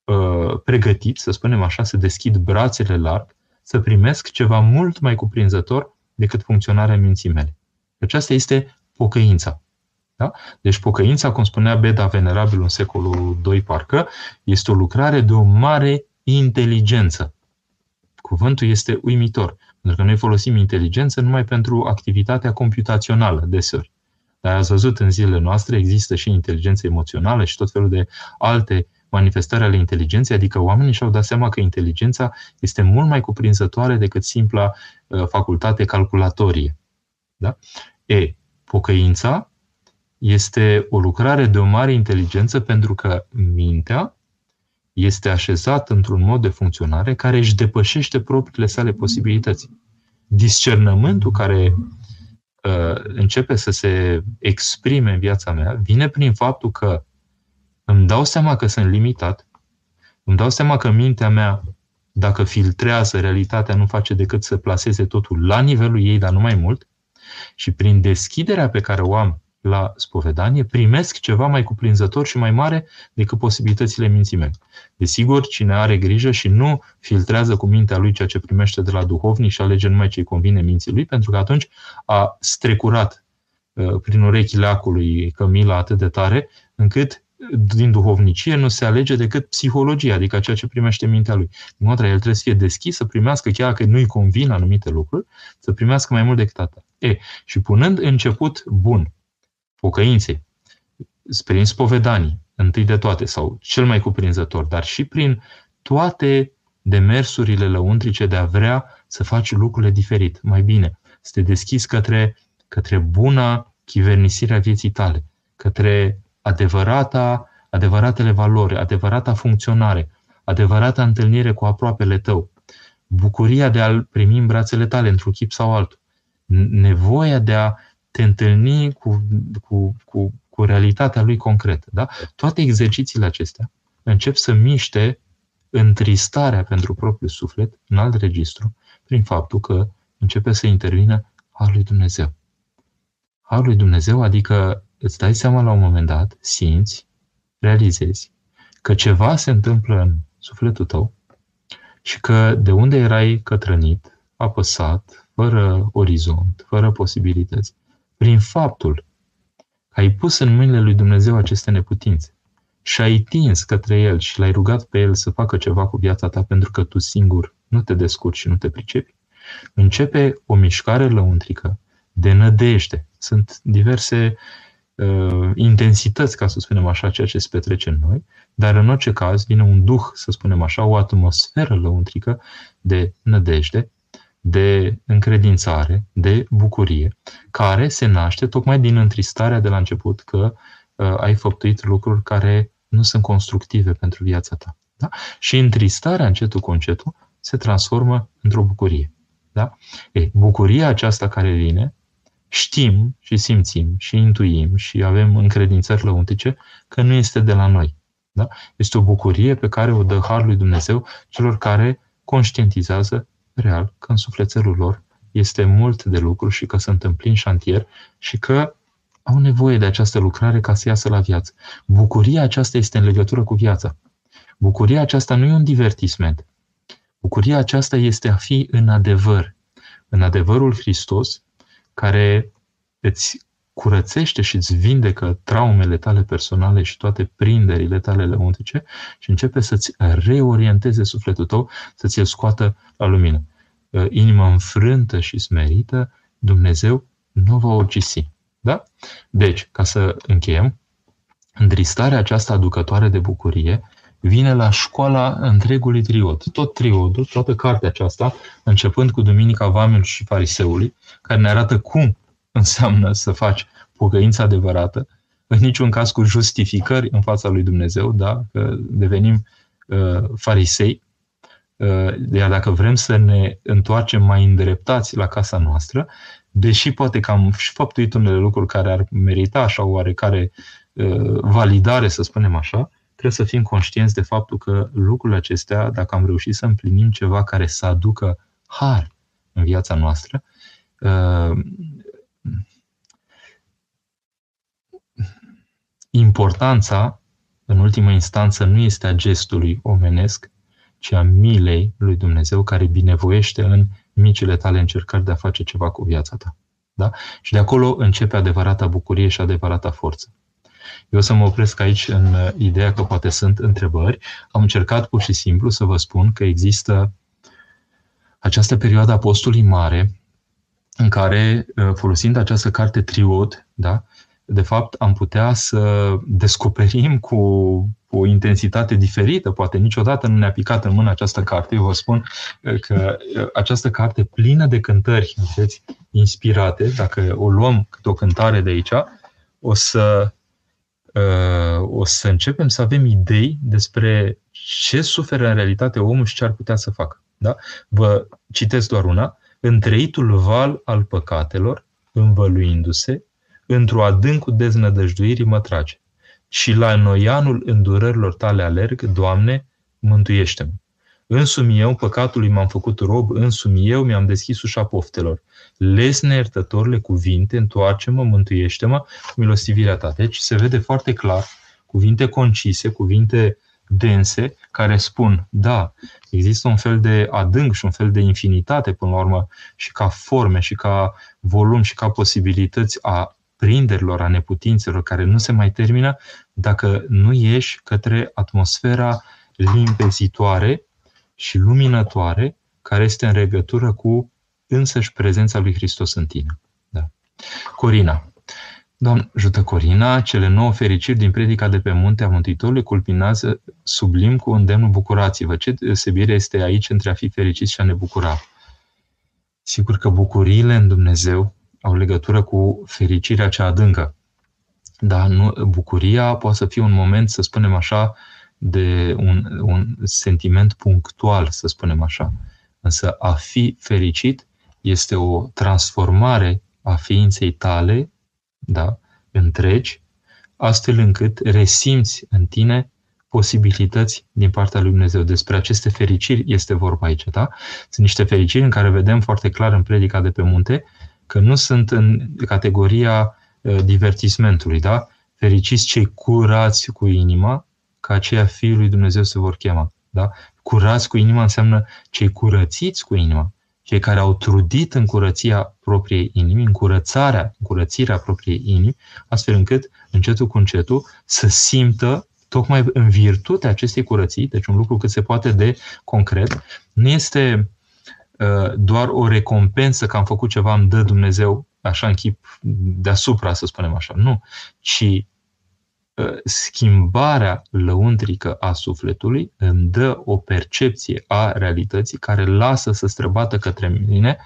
uh, pregătit, să spunem așa, să deschid brațele larg, să primesc ceva mult mai cuprinzător decât funcționarea minții mele. Aceasta este pocăința. Da? Deci pocăința, cum spunea Beda Venerabil în secolul II parcă, este o lucrare de o mare inteligență. Cuvântul este uimitor, pentru că noi folosim inteligență numai pentru activitatea computațională deseori. Dar ați văzut în zilele noastre există și inteligență emoțională și tot felul de alte manifestări ale inteligenței, adică oamenii și-au dat seama că inteligența este mult mai cuprinzătoare decât simpla uh, facultate calculatorie. Da? E, pocăința este o lucrare de o mare inteligență pentru că mintea este așezată într-un mod de funcționare care își depășește propriile sale posibilități. Discernământul care uh, începe să se exprime în viața mea vine prin faptul că îmi dau seama că sunt limitat, îmi dau seama că mintea mea dacă filtrează realitatea, nu face decât să placeze totul la nivelul ei, dar nu mai mult, și prin deschiderea pe care o am la spovedanie, primesc ceva mai cuprinzător și mai mare decât posibilitățile minții mele. Desigur, cine are grijă și nu filtrează cu mintea lui ceea ce primește de la duhovnic și alege numai ce îi convine minții lui, pentru că atunci a strecurat uh, prin urechile acului Cămila atât de tare, încât din duhovnicie nu se alege decât psihologia, adică ceea ce primește mintea lui. Din contra, el trebuie să fie deschis, să primească, chiar dacă nu-i convin anumite lucruri, să primească mai mult decât atât. E, și punând început bun pocăinței, prin spovedanii, întâi de toate, sau cel mai cuprinzător, dar și prin toate demersurile lăuntrice de a vrea să faci lucrurile diferit, mai bine, să te deschizi către, către buna chivernisire a vieții tale, către adevărata, adevăratele valori, adevărata funcționare, adevărata întâlnire cu aproapele tău, bucuria de a-l primi în brațele tale într-un chip sau altul, nevoia de a te întâlni cu, cu, cu, cu realitatea lui concretă. Da? Toate exercițiile acestea încep să miște întristarea pentru propriul suflet în alt registru, prin faptul că începe să intervină Harul lui Dumnezeu. Harul lui Dumnezeu, adică îți dai seama la un moment dat, simți, realizezi că ceva se întâmplă în sufletul tău și că de unde erai cătrănit, apăsat, fără orizont, fără posibilități, prin faptul că ai pus în mâinile lui Dumnezeu aceste neputințe și ai tins către El și l-ai rugat pe El să facă ceva cu viața ta pentru că tu singur nu te descurci și nu te pricepi, începe o mișcare lăuntrică de nădejde. Sunt diverse uh, intensități, ca să spunem așa, ceea ce se petrece în noi, dar în orice caz vine un duh, să spunem așa, o atmosferă lăuntrică de nădejde, de încredințare, de bucurie, care se naște tocmai din întristarea de la început că uh, ai făptuit lucruri care nu sunt constructive pentru viața ta. Da? Și întristarea încetul cu încetul se transformă într-o bucurie. Da? E, bucuria aceasta care vine, știm și simțim și intuim și avem încredințări lăuntice că nu este de la noi. Da? Este o bucurie pe care o dă Harul lui Dumnezeu celor care conștientizează real că în sufletelul lor este mult de lucru și că sunt în plin șantier și că au nevoie de această lucrare ca să iasă la viață. Bucuria aceasta este în legătură cu viața. Bucuria aceasta nu e un divertisment. Bucuria aceasta este a fi în adevăr. În adevărul Hristos, care îți curățește și îți vindecă traumele tale personale și toate prinderile tale lăuntrice și începe să-ți reorienteze sufletul tău, să ți-l scoată la lumină. Uh, inima înfrântă și smerită, Dumnezeu nu va ucisi. Da? Deci, ca să încheiem, îndristarea aceasta aducătoare de bucurie vine la școala întregului triod. Tot triodul, toată cartea aceasta, începând cu Duminica Vamil și Fariseului, care ne arată cum înseamnă să faci pocăința adevărată, în niciun caz cu justificări în fața lui Dumnezeu, da? că devenim uh, farisei, uh, iar dacă vrem să ne întoarcem mai îndreptați la casa noastră, deși poate că am și făptuit unele lucruri care ar merita așa oarecare uh, validare, să spunem așa, trebuie să fim conștienți de faptul că lucrurile acestea, dacă am reușit să împlinim ceva care să aducă har în viața noastră, Importanța, în ultimă instanță, nu este a gestului omenesc, ci a milei lui Dumnezeu care binevoiește în micile tale încercări de a face ceva cu viața ta. Da? Și de acolo începe adevărata bucurie și adevărata forță. Eu o să mă opresc aici în ideea că poate sunt întrebări. Am încercat pur și simplu să vă spun că există această perioadă a postului mare în care, folosind această carte Triod, da, de fapt, am putea să descoperim cu o intensitate diferită, poate niciodată nu ne-a picat în mână această carte. Eu vă spun uh, că uh, această carte plină de cântări, vedeți, inspirate, dacă o luăm câte o cântare de aici, o să, uh, o să începem să avem idei despre ce suferă în realitate omul și ce ar putea să facă. Da? Vă citesc doar una. Întreitul val al păcatelor, învăluindu-se, într-o adâncul deznădăjduirii mă trage. Și la noianul îndurărilor tale alerg, Doamne, mântuiește-mă. Însumi eu, păcatului m-am făcut rob, însumi eu mi-am deschis ușa poftelor. Lesne iertătorile cuvinte, întoarce-mă, mântuiește-mă, milostivirea ta. Deci se vede foarte clar cuvinte concise, cuvinte dense, care spun, da, există un fel de adânc și un fel de infinitate, până la urmă, și ca forme, și ca volum, și ca posibilități a prinderilor, a neputințelor care nu se mai termină dacă nu ieși către atmosfera limpezitoare și luminătoare care este în legătură cu însăși prezența lui Hristos în tine. Da. Corina. Doamne, ajută Corina, cele nouă fericiri din predica de pe munte a Mântuitorului culminează sublim cu îndemnul bucurați-vă. Ce deosebire este aici între a fi fericit și a ne bucura? Sigur că bucuriile în Dumnezeu au legătură cu fericirea cea adâncă. Dar nu, bucuria poate să fie un moment, să spunem așa, de un, un sentiment punctual, să spunem așa. Însă a fi fericit este o transformare a ființei tale, da, întregi, astfel încât resimți în tine posibilități din partea lui Dumnezeu. Despre aceste fericiri este vorba aici, da? Sunt niște fericiri în care vedem foarte clar în predica de pe munte că nu sunt în categoria uh, divertismentului, da? Fericiți cei curați cu inima, ca aceia Fiul lui Dumnezeu se vor chema. Da? Curați cu inima înseamnă cei curățiți cu inima, cei care au trudit în curăția propriei inimi, în curățarea, în curățirea propriei inimi, astfel încât, încetul cu încetul, să simtă tocmai în virtutea acestei curății, deci un lucru cât se poate de concret, nu este uh, doar o recompensă că am făcut ceva, îmi dă Dumnezeu așa în chip deasupra, să spunem așa. Nu, ci Ă, schimbarea lăuntrică a sufletului îmi dă o percepție a realității care lasă să străbată către mine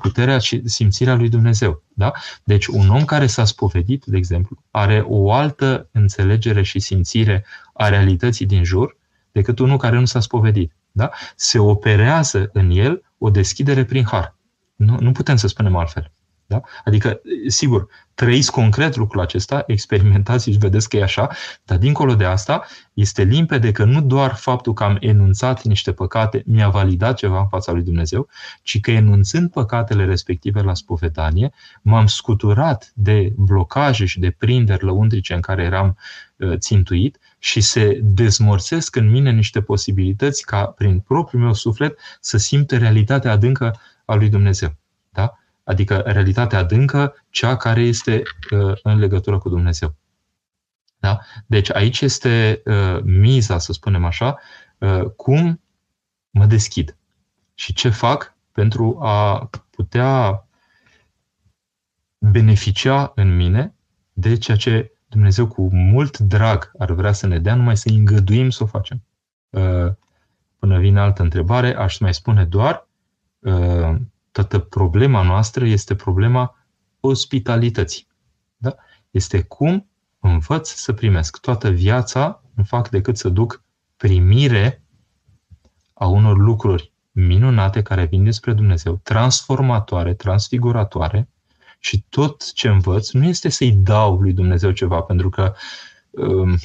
puterea și simțirea lui Dumnezeu. Da? Deci un om care s-a spovedit, de exemplu, are o altă înțelegere și simțire a realității din jur decât unul care nu s-a spovedit. Da? Se operează în el o deschidere prin har. Nu, nu putem să spunem altfel. Da? Adică, sigur, trăiți concret lucrul acesta, experimentați și vedeți că e așa, dar dincolo de asta, este limpede că nu doar faptul că am enunțat niște păcate mi-a validat ceva în fața lui Dumnezeu, ci că enunțând păcatele respective la spovedanie, m-am scuturat de blocaje și de prinderi lăuntrice în care eram uh, țintuit și se dezmorțesc în mine niște posibilități ca prin propriul meu suflet să simt realitatea adâncă a lui Dumnezeu. Da? adică realitatea adâncă, cea care este uh, în legătură cu Dumnezeu. Da? Deci aici este uh, miza, să spunem așa, uh, cum mă deschid și ce fac pentru a putea beneficia în mine de ceea ce Dumnezeu cu mult drag ar vrea să ne dea, numai să îngăduim să o facem. Până vine altă întrebare, aș mai spune doar toată problema noastră este problema ospitalității. Da? Este cum învăț să primesc. Toată viața nu fac decât să duc primire a unor lucruri minunate care vin despre Dumnezeu, transformatoare, transfiguratoare și tot ce învăț nu este să-i dau lui Dumnezeu ceva, pentru că um,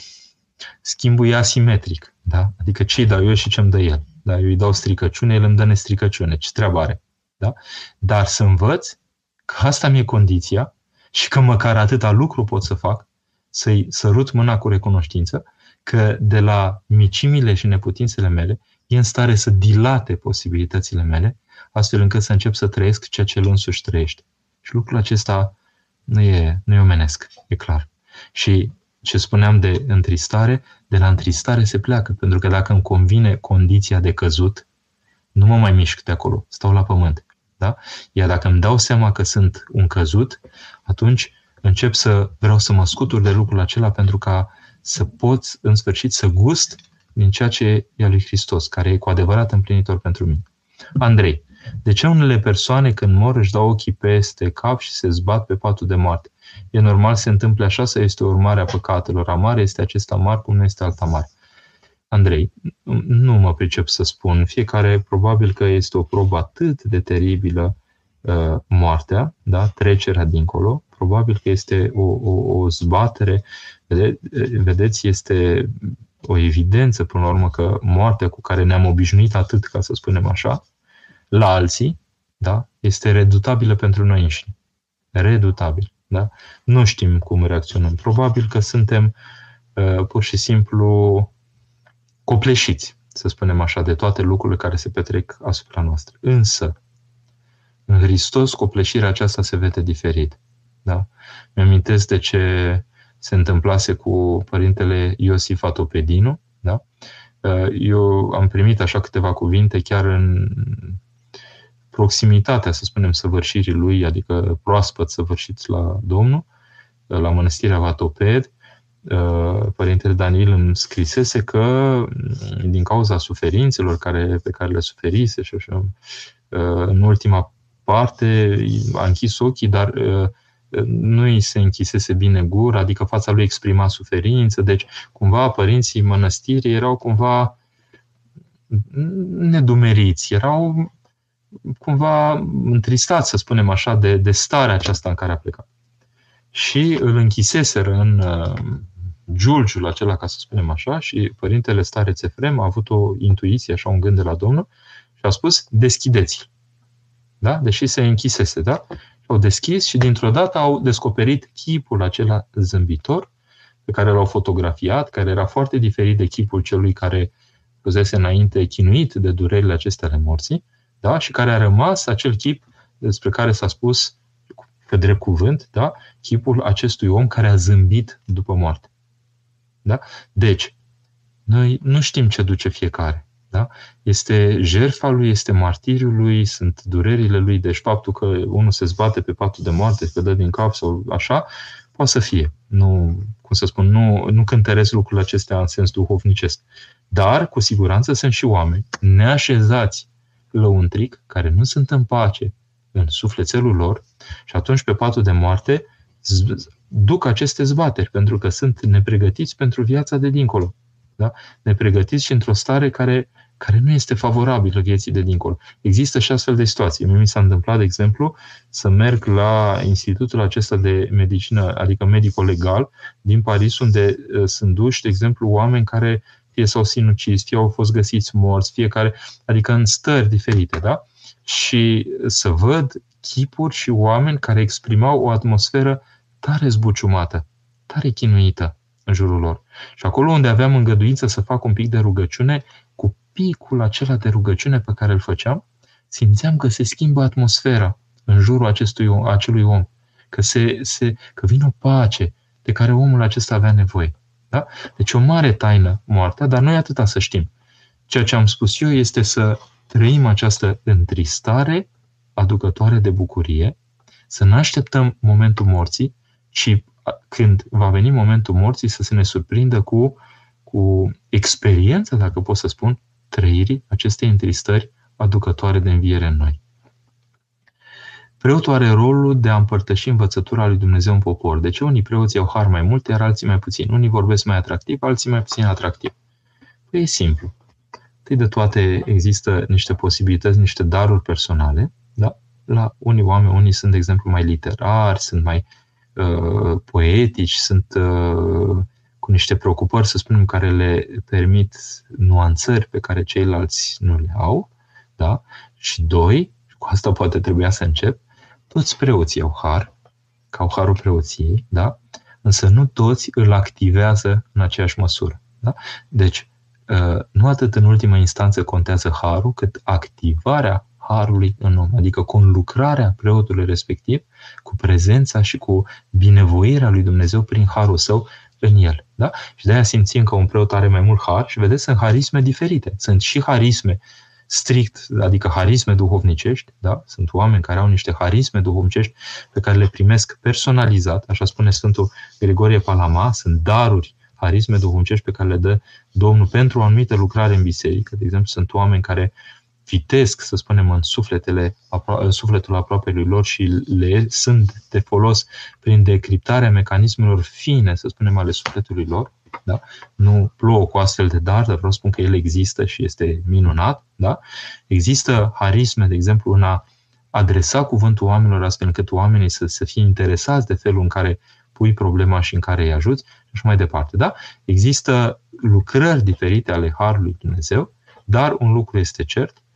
schimbul e asimetric. Da? Adică ce-i dau eu și ce-mi dă el. Da? Eu îi dau stricăciune, el îmi dă nestricăciune. Ce treabă are? Da? Dar să învăț că asta mi-e condiția și că măcar atâta lucru pot să fac, să-i sărut mâna cu recunoștință, că de la micimile și neputințele mele e în stare să dilate posibilitățile mele, astfel încât să încep să trăiesc ceea ce el însuși trăiește. Și lucrul acesta nu e, nu e omenesc, e clar. Și ce spuneam de întristare, de la întristare se pleacă, pentru că dacă îmi convine condiția de căzut, nu mă mai mișc de acolo, stau la pământ. Da? Iar dacă îmi dau seama că sunt un căzut, atunci încep să vreau să mă scutur de lucrul acela pentru ca să pot în sfârșit să gust din ceea ce e a lui Hristos, care e cu adevărat împlinitor pentru mine. Andrei, de ce unele persoane când mor își dau ochii peste cap și se zbat pe patul de moarte? E normal să se întâmple așa sau este o urmare a păcatelor? Amare este acesta amar cum nu este alta mare. Andrei, nu mă pricep să spun. Fiecare probabil că este o probă atât de teribilă uh, moartea, da? trecerea dincolo. Probabil că este o, o, o zbatere. Vede, vedeți, este o evidență, până la urmă, că moartea cu care ne-am obișnuit atât, ca să spunem așa, la alții, da, este redutabilă pentru noi înșine. Redutabil. Da? Nu știm cum reacționăm. Probabil că suntem uh, pur și simplu copleșiți, să spunem așa, de toate lucrurile care se petrec asupra noastră. Însă, în Hristos, copleșirea aceasta se vede diferit. Da? Mi-amintesc de ce se întâmplase cu părintele Iosif Atopedinu. Da? Uh, eu am primit așa câteva cuvinte chiar în proximitatea, să spunem, săvârșirii lui, adică proaspăt săvârșiți la Domnul, uh, la mănăstirea Vatoped, uh, Părintele Daniel îmi scrisese că mm, din cauza suferințelor care, pe care le suferise și așa, în ultima parte a închis ochii, dar nu îi se închisese bine gura, adică fața lui exprima suferință, deci cumva părinții mănăstirii erau cumva nedumeriți, erau cumva întristați, să spunem așa, de, de starea aceasta în care a plecat. Și îl închiseseră în uh, giulgiul acela, ca să spunem așa, și părintele Stareț Țefrem a avut o intuiție, așa un gând de la Domnul, și a spus, deschideți-l. Da? Deși se închisese, da? au deschis și dintr-o dată au descoperit chipul acela zâmbitor pe care l-au fotografiat, care era foarte diferit de chipul celui care fusese înainte chinuit de durerile acestea ale morții, da? și care a rămas acel chip despre care s-a spus pe drept cuvânt, da? chipul acestui om care a zâmbit după moarte. Da? Deci, noi nu știm ce duce fiecare. Da? Este jertfa lui, este martiriul lui, sunt durerile lui, deci faptul că unul se zbate pe patul de moarte, se dă din cap sau așa, poate să fie. Nu, cum să spun, nu, nu cântăresc lucrurile acestea în sens duhovnicesc. Dar, cu siguranță, sunt și oameni neașezați lăuntric, care nu sunt în pace în sufletelul lor și atunci pe patul de moarte duc aceste zbateri, pentru că sunt nepregătiți pentru viața de dincolo. Da? Nepregătiți și într-o stare care care nu este favorabilă vieții de dincolo. Există și astfel de situații. Mie mi s-a întâmplat, de exemplu, să merg la institutul acesta de medicină, adică medico-legal, din Paris, unde uh, sunt duși, de exemplu, oameni care fie s-au sinucis, fie au fost găsiți morți, fiecare, adică în stări diferite, da? Și să văd chipuri și oameni care exprimau o atmosferă tare zbuciumată, tare chinuită în jurul lor. Și acolo unde aveam îngăduință să fac un pic de rugăciune, cu picul acela de rugăciune pe care îl făceam, simțeam că se schimbă atmosfera în jurul acestui, acelui om, că, se, se, că vine o pace de care omul acesta avea nevoie. Da? Deci o mare taină moartea, dar noi atâta să știm. Ceea ce am spus eu este să trăim această întristare aducătoare de bucurie, să nu așteptăm momentul morții, ci când va veni momentul morții să se ne surprindă cu, cu experiența, dacă pot să spun, trăirii acestei întristări aducătoare de înviere în noi. Preotul are rolul de a împărtăși învățătura lui Dumnezeu în popor. De ce unii preoți au har mai mult, iar alții mai puțin? Unii vorbesc mai atractiv, alții mai puțin atractiv. Păi e simplu. Întâi de toate există niște posibilități, niște daruri personale. Da? La unii oameni, unii sunt, de exemplu, mai literari, sunt mai uh, poetici, sunt uh, cu niște preocupări, să spunem, care le permit nuanțări pe care ceilalți nu le au, da? Și doi, cu asta poate trebuia să încep, toți preoții au har, ca au harul preoției, da? Însă nu toți îl activează în aceeași măsură. Da? Deci, ă, nu atât în ultima instanță contează harul, cât activarea harului în om, adică conlucrarea preotului respectiv cu prezența și cu binevoirea lui Dumnezeu prin harul său în el. Da? Și de aia simțim că un preot are mai mult har și vedeți, sunt harisme diferite. Sunt și harisme strict, adică harisme duhovnicești, da? sunt oameni care au niște harisme duhovnicești pe care le primesc personalizat, așa spune Sfântul Grigorie Palama, sunt daruri, harisme duhovnicești pe care le dă Domnul pentru o anumită lucrare în biserică. De exemplu, sunt oameni care vitesc, să spunem, în sufletele, în sufletul aproapelui lor și le sunt de folos prin decriptarea mecanismelor fine, să spunem, ale sufletului lor. Da? Nu plouă cu astfel de dar, dar vreau să spun că el există și este minunat. Da? Există harisme, de exemplu, în a adresa cuvântul oamenilor astfel încât oamenii să, să fie interesați de felul în care pui problema și în care îi ajuți și așa mai departe. Da? Există lucrări diferite ale Harului Dumnezeu, dar un lucru este cert, uh,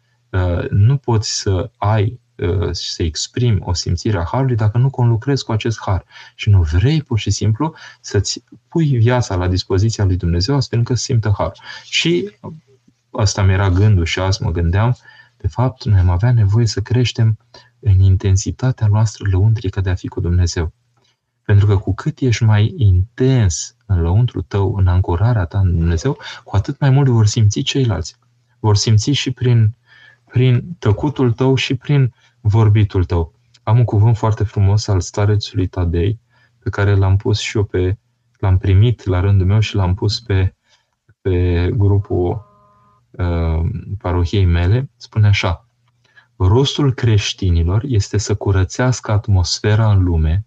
nu poți să ai uh, să exprimi o simțire a Harului dacă nu conlucrezi cu acest Har și nu vrei pur și simplu să-ți pui viața la dispoziția lui Dumnezeu astfel încât să simtă Har. Și asta mi era gândul și azi mă gândeam, de fapt, noi am avea nevoie să creștem în intensitatea noastră lăuntrică de a fi cu Dumnezeu. Pentru că cu cât ești mai intens în lăuntru tău, în ancorarea ta în Dumnezeu, cu atât mai mult vor simți ceilalți. Vor simți și prin, prin tăcutul tău și prin vorbitul tău. Am un cuvânt foarte frumos al starețului Tadei, pe care l-am pus și eu pe, l-am primit la rândul meu și l-am pus pe, pe grupul uh, parohiei mele, spune așa, rostul creștinilor este să curățească atmosfera în lume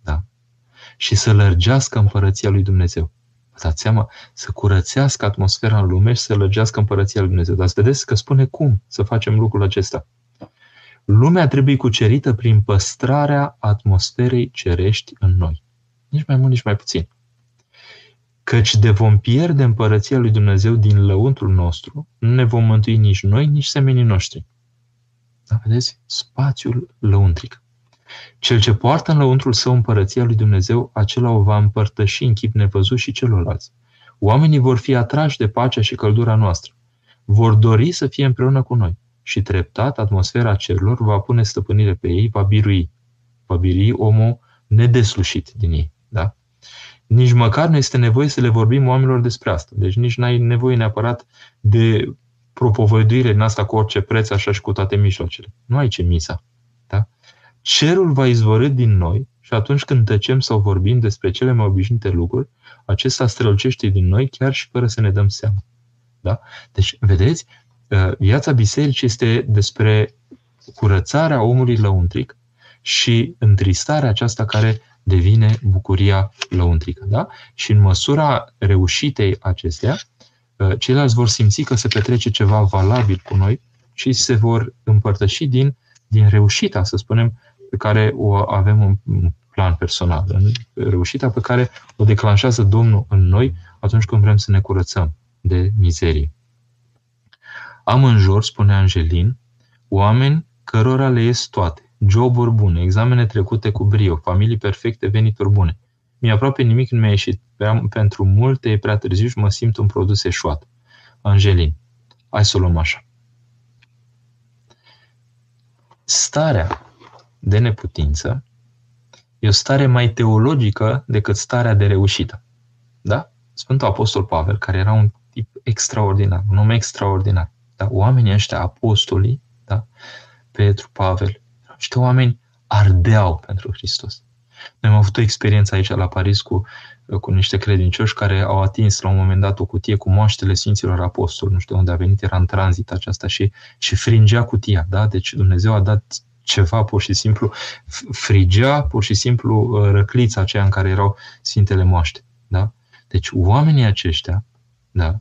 da? și să lărgească împărăția lui Dumnezeu. Vă dați seama? Să curățească atmosfera în lume și să lărgească împărăția lui Dumnezeu. Dar să vedeți că spune cum să facem lucrul acesta. Lumea trebuie cucerită prin păstrarea atmosferei cerești în noi. Nici mai mult, nici mai puțin. Căci de vom pierde împărăția lui Dumnezeu din lăuntrul nostru, nu ne vom mântui nici noi, nici semenii noștri. Da, vedeți? Spațiul lăuntric. Cel ce poartă în lăuntrul său împărăția lui Dumnezeu, acela o va împărtăși în chip nevăzut și celorlalți. Oamenii vor fi atrași de pacea și căldura noastră. Vor dori să fie împreună cu noi. Și treptat, atmosfera cerurilor va pune stăpânire pe ei, va birui. Va birui omul nedeslușit din ei. Da? Nici măcar nu este nevoie să le vorbim oamenilor despre asta. Deci nici n-ai nevoie neapărat de propovăduire în asta cu orice preț, așa și cu toate mijloacele. Nu ai ce misa. Da? Cerul va izvorâ din noi și atunci când tăcem sau vorbim despre cele mai obișnuite lucruri, acesta strălucește din noi chiar și fără să ne dăm seama. Da? Deci, vedeți, uh, viața bisericii este despre curățarea omului lăuntric și întristarea aceasta care devine bucuria lăuntrică. Da? Și în măsura reușitei acestea, ceilalți vor simți că se petrece ceva valabil cu noi și se vor împărtăși din, din reușita, să spunem, pe care o avem în plan personal, în reușita pe care o declanșează Domnul în noi atunci când vrem să ne curățăm de mizerie. Am în jur, spune Angelin, oameni cărora le ies toate, joburi bune, examene trecute cu brio, familii perfecte, venituri bune. Mi aproape nimic nu mi-a ieșit. Pentru multe e prea târziu și mă simt un produs eșuat. Angelin. Hai să o luăm așa. Starea de neputință e o stare mai teologică decât starea de reușită. Da? Sfântul Apostol Pavel, care era un tip extraordinar, un om extraordinar. Da? Oamenii ăștia, apostolii, da? Petru, Pavel, niște oameni ardeau pentru Hristos. Noi am avut o experiență aici la Paris cu, cu niște credincioși care au atins la un moment dat o cutie cu moaștele Sfinților Apostoli, nu știu unde a venit, era în tranzit aceasta și, și fringea cutia, da? Deci Dumnezeu a dat ceva pur și simplu, frigea pur și simplu uh, răclița aceea în care erau Sfintele Moaște, da? Deci oamenii aceștia, da?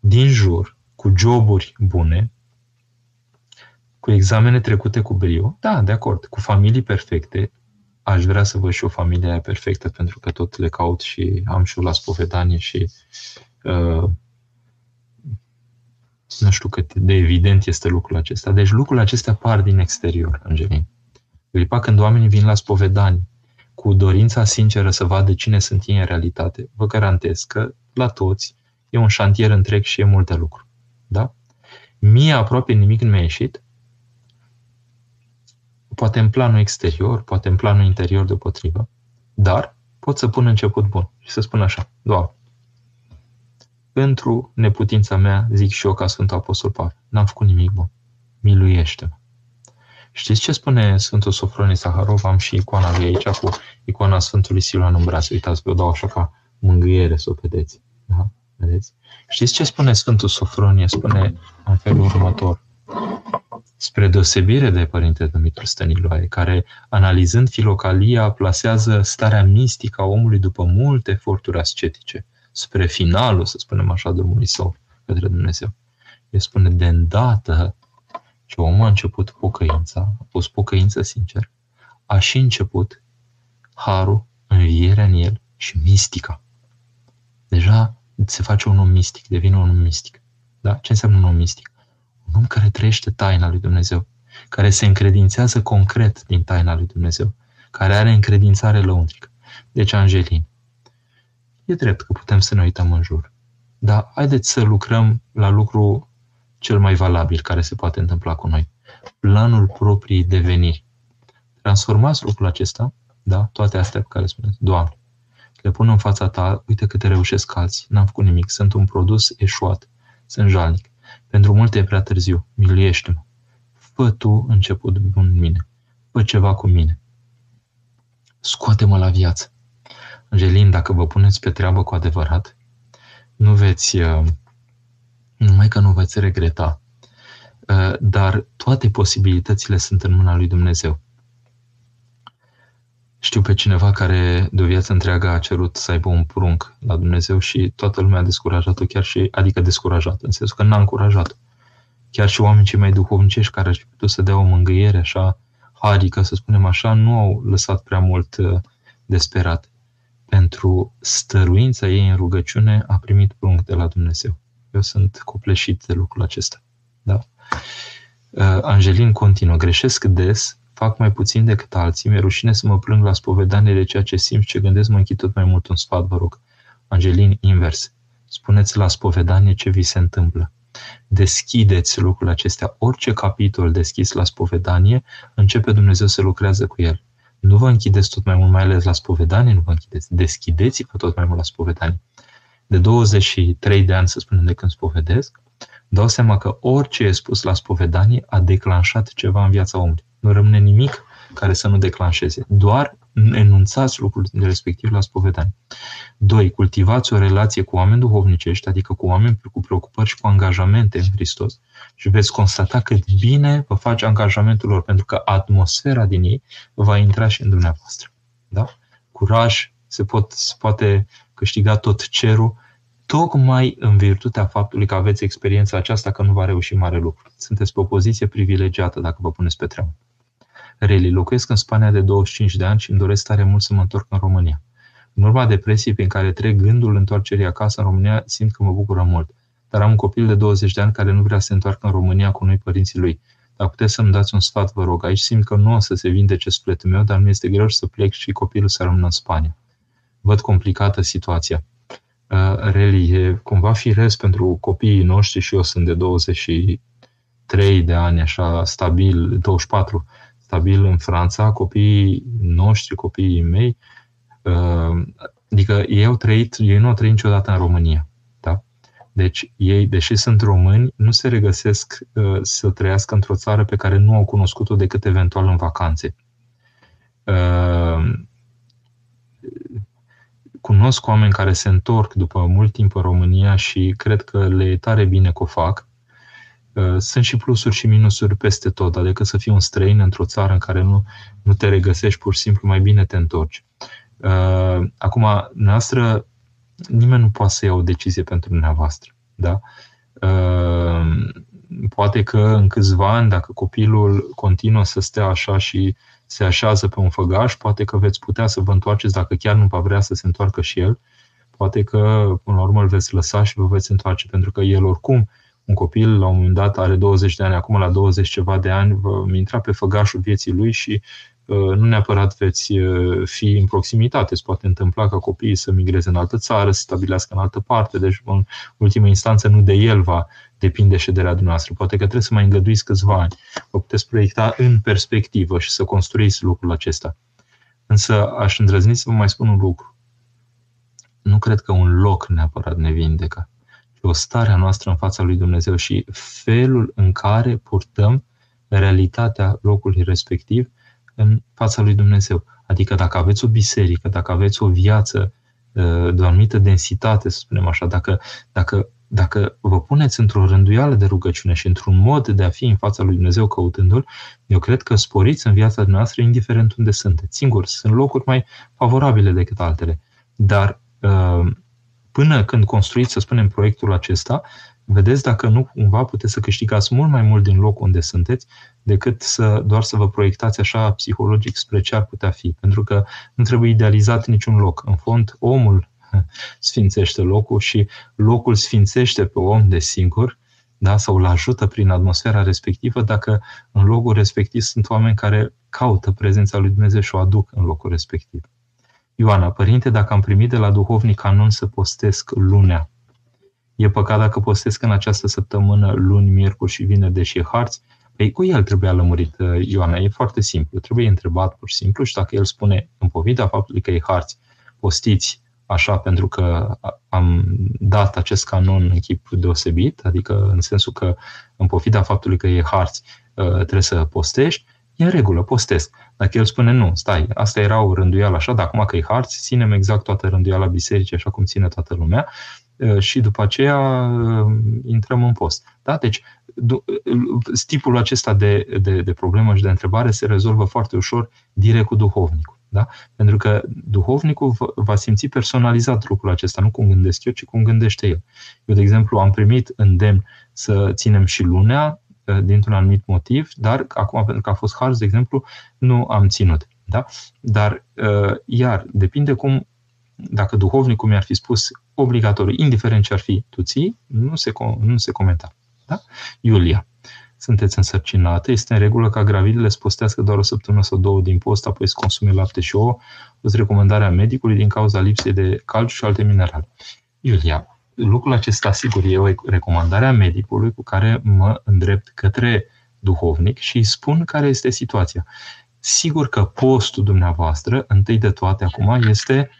Din jur, cu joburi bune, cu examene trecute cu brio, da, de acord, cu familii perfecte, aș vrea să văd și o familie aia perfectă, pentru că tot le caut și am și eu la spovedanie și uh, nu știu cât de evident este lucrul acesta. Deci lucrurile acestea par din exterior, Angelin. Clipa când oamenii vin la spovedanie cu dorința sinceră să vadă cine sunt ei în realitate, vă garantez că la toți e un șantier întreg și e multe lucruri. Da? Mie aproape nimic nu mi-a ieșit, poate în planul exterior, poate în planul interior deopotrivă, dar pot să pun început bun și să spun așa, Doamne, pentru neputința mea, zic și eu ca Sfântul Apostol Pavel, n-am făcut nimic bun, miluiește-mă. Știți ce spune Sfântul Sofronie Saharov? Am și icoana lui aici cu icoana Sfântului Siluan în braț. Uitați, vă dau așa ca mângâiere să o vedeți. Da? Vedeți? Știți ce spune Sfântul Sofronie? Spune în felul următor spre deosebire de Părinte Dumitru Stăniloae, care, analizând filocalia, plasează starea mistică a omului după multe eforturi ascetice, spre finalul, să spunem așa, drumului său către Dumnezeu. El spune, de îndată ce omul a început pocăința, a pus pocăință sincer, a și început harul în învierea în el și mistica. Deja se face un om mistic, devine un om mistic. Da? Ce înseamnă un om mistic? Un om care trăiește taina lui Dumnezeu, care se încredințează concret din taina lui Dumnezeu, care are încredințare lăuntrică. Deci, Angelin, e drept că putem să ne uităm în jur. Dar haideți să lucrăm la lucru cel mai valabil care se poate întâmpla cu noi. Planul proprii deveniri. Transformați lucrul acesta, da? toate astea pe care spuneți, Doamne, le pun în fața ta, uite câte reușesc alții, n-am făcut nimic, sunt un produs eșuat, sunt jalnic. Pentru multe e prea târziu, miluiește-mă. Fă tu început bun în mine. Fă ceva cu mine. Scoate-mă la viață. Angelin, dacă vă puneți pe treabă cu adevărat, nu veți, uh, numai că nu veți regreta, uh, dar toate posibilitățile sunt în mâna lui Dumnezeu. Știu pe cineva care de o viață întreagă a cerut să aibă un prunc la Dumnezeu și toată lumea a descurajat-o chiar și, adică descurajat, în sensul că n-a încurajat. Chiar și oamenii cei mai duhovnicești care ar fi putut să dea o mângâiere așa harică, să spunem așa, nu au lăsat prea mult uh, desperat. Pentru stăruința ei în rugăciune a primit prunc de la Dumnezeu. Eu sunt copleșit de lucrul acesta. Da? Uh, Angelin continuă, greșesc des fac mai puțin decât alții, mi-e rușine să mă plâng la spovedanie de ceea ce simt și ce gândesc, mă închid tot mai mult un sfat, vă rog. Angelin, invers. Spuneți la spovedanie ce vi se întâmplă. Deschideți lucrul acestea. Orice capitol deschis la spovedanie, începe Dumnezeu să lucrează cu el. Nu vă închideți tot mai mult, mai ales la spovedanie, nu vă închideți. Deschideți-vă tot mai mult la spovedanie. De 23 de ani, să spunem, de când spovedesc, dau seama că orice e spus la spovedanie a declanșat ceva în viața omului. Nu rămâne nimic care să nu declanșeze. Doar enunțați lucrul respectiv la spovedanie. Doi, cultivați o relație cu oameni duhovnicești, adică cu oameni cu preocupări și cu angajamente în Hristos și veți constata cât bine vă face angajamentul lor, pentru că atmosfera din ei va intra și în dumneavoastră. Da? Curaj, se, pot, se poate câștiga tot cerul, tocmai în virtutea faptului că aveți experiența aceasta că nu va reuși mare lucru. Sunteți pe o poziție privilegiată dacă vă puneți pe treabă. Reli, locuiesc în Spania de 25 de ani și îmi doresc tare mult să mă întorc în România. În urma depresiei prin care trec gândul întoarcerii acasă în România, simt că mă bucură mult. Dar am un copil de 20 de ani care nu vrea să se întoarcă în România cu noi părinții lui. Dacă puteți să-mi dați un sfat, vă rog. Aici simt că nu o să se vindece sufletul meu, dar mi este greu să plec și copilul să rămână în Spania. Văd complicată situația. Uh, Reli, e cumva firesc pentru copiii noștri și eu sunt de 23 de ani, așa, stabil, 24, stabil în Franța, copiii noștri, copiii mei, uh, adică ei au trăit, ei nu au trăit niciodată în România. Da? Deci ei, deși sunt români, nu se regăsesc uh, să trăiască într-o țară pe care nu au cunoscut-o decât eventual în vacanțe. Uh, cunosc oameni care se întorc după mult timp în România și cred că le e tare bine că o fac, Uh, sunt și plusuri și minusuri peste tot, adică să fii un străin într-o țară în care nu, nu te regăsești, pur și simplu mai bine te întorci. Uh, acum, noastră, nimeni nu poate să ia o decizie pentru dumneavoastră. Da? Uh, poate că în câțiva ani, dacă copilul continuă să stea așa și se așează pe un făgaș, poate că veți putea să vă întoarceți dacă chiar nu va vrea să se întoarcă și el. Poate că, până la urmă, îl veți lăsa și vă veți întoarce, pentru că el oricum un copil la un moment dat are 20 de ani, acum la 20 ceva de ani, va intra pe făgașul vieții lui și uh, nu neapărat veți uh, fi în proximitate. Se poate întâmpla ca copiii să migreze în altă țară, să stabilească în altă parte, deci în ultimă instanță nu de el va depinde șederea dumneavoastră. Poate că trebuie să mai îngăduiți câțiva ani. Vă puteți proiecta în perspectivă și să construiți lucrul acesta. Însă aș îndrăzni să vă mai spun un lucru. Nu cred că un loc neapărat ne vindecă o stare a noastră în fața lui Dumnezeu și felul în care purtăm realitatea locului respectiv în fața lui Dumnezeu. Adică dacă aveți o biserică, dacă aveți o viață uh, de o anumită densitate, să spunem așa, dacă, dacă, dacă vă puneți într-o rânduială de rugăciune și într-un mod de a fi în fața lui Dumnezeu căutându-L, eu cred că sporiți în viața noastră indiferent unde sunteți. Singur, sunt locuri mai favorabile decât altele. Dar uh, până când construiți, să spunem, proiectul acesta, Vedeți dacă nu cumva puteți să câștigați mult mai mult din locul unde sunteți decât să doar să vă proiectați așa psihologic spre ce ar putea fi. Pentru că nu trebuie idealizat niciun loc. În fond, omul *laughs* sfințește locul și locul sfințește pe om de singur da? sau îl ajută prin atmosfera respectivă dacă în locul respectiv sunt oameni care caută prezența lui Dumnezeu și o aduc în locul respectiv. Ioana, părinte, dacă am primit de la duhovnic canon să postesc lunea, e păcat dacă postesc în această săptămână luni, miercuri și vineri, deși e harți? Păi cu el trebuia lămurit, uh, Ioana, e foarte simplu. Trebuie întrebat pur și simplu și dacă el spune în povida faptului că e harți, postiți așa pentru că am dat acest canon în chip deosebit, adică în sensul că în pofida faptului că e harți uh, trebuie să postești, e în regulă, postesc. Dacă el spune nu, stai, asta era o rânduială așa, dar acum că e harți, ținem exact toată rânduiala bisericii așa cum ține toată lumea uh, și după aceea uh, intrăm în post. Da? Deci tipul acesta de, de, de problemă și de întrebare se rezolvă foarte ușor direct cu duhovnicul. Da? Pentru că duhovnicul va simți personalizat lucrul acesta, nu cum gândesc eu, ci cum gândește el. Eu, de exemplu, am primit îndemn să ținem și lunea uh, dintr-un anumit motiv, dar acum, pentru că a fost harz, de exemplu, nu am ținut. Da? Dar, uh, iar, depinde cum, dacă duhovnicul mi-ar fi spus obligatoriu, indiferent ce ar fi, tu ții, nu se, nu se comenta. Da? Iulia sunteți însărcinate, este în regulă ca gravidele să postească doar o săptămână sau două din post, apoi să consume lapte și ouă, cu recomandarea medicului din cauza lipsei de calciu și alte minerale. Iulia, lucrul acesta, sigur, e o recomandare a medicului cu care mă îndrept către duhovnic și îi spun care este situația. Sigur că postul dumneavoastră, întâi de toate acum, este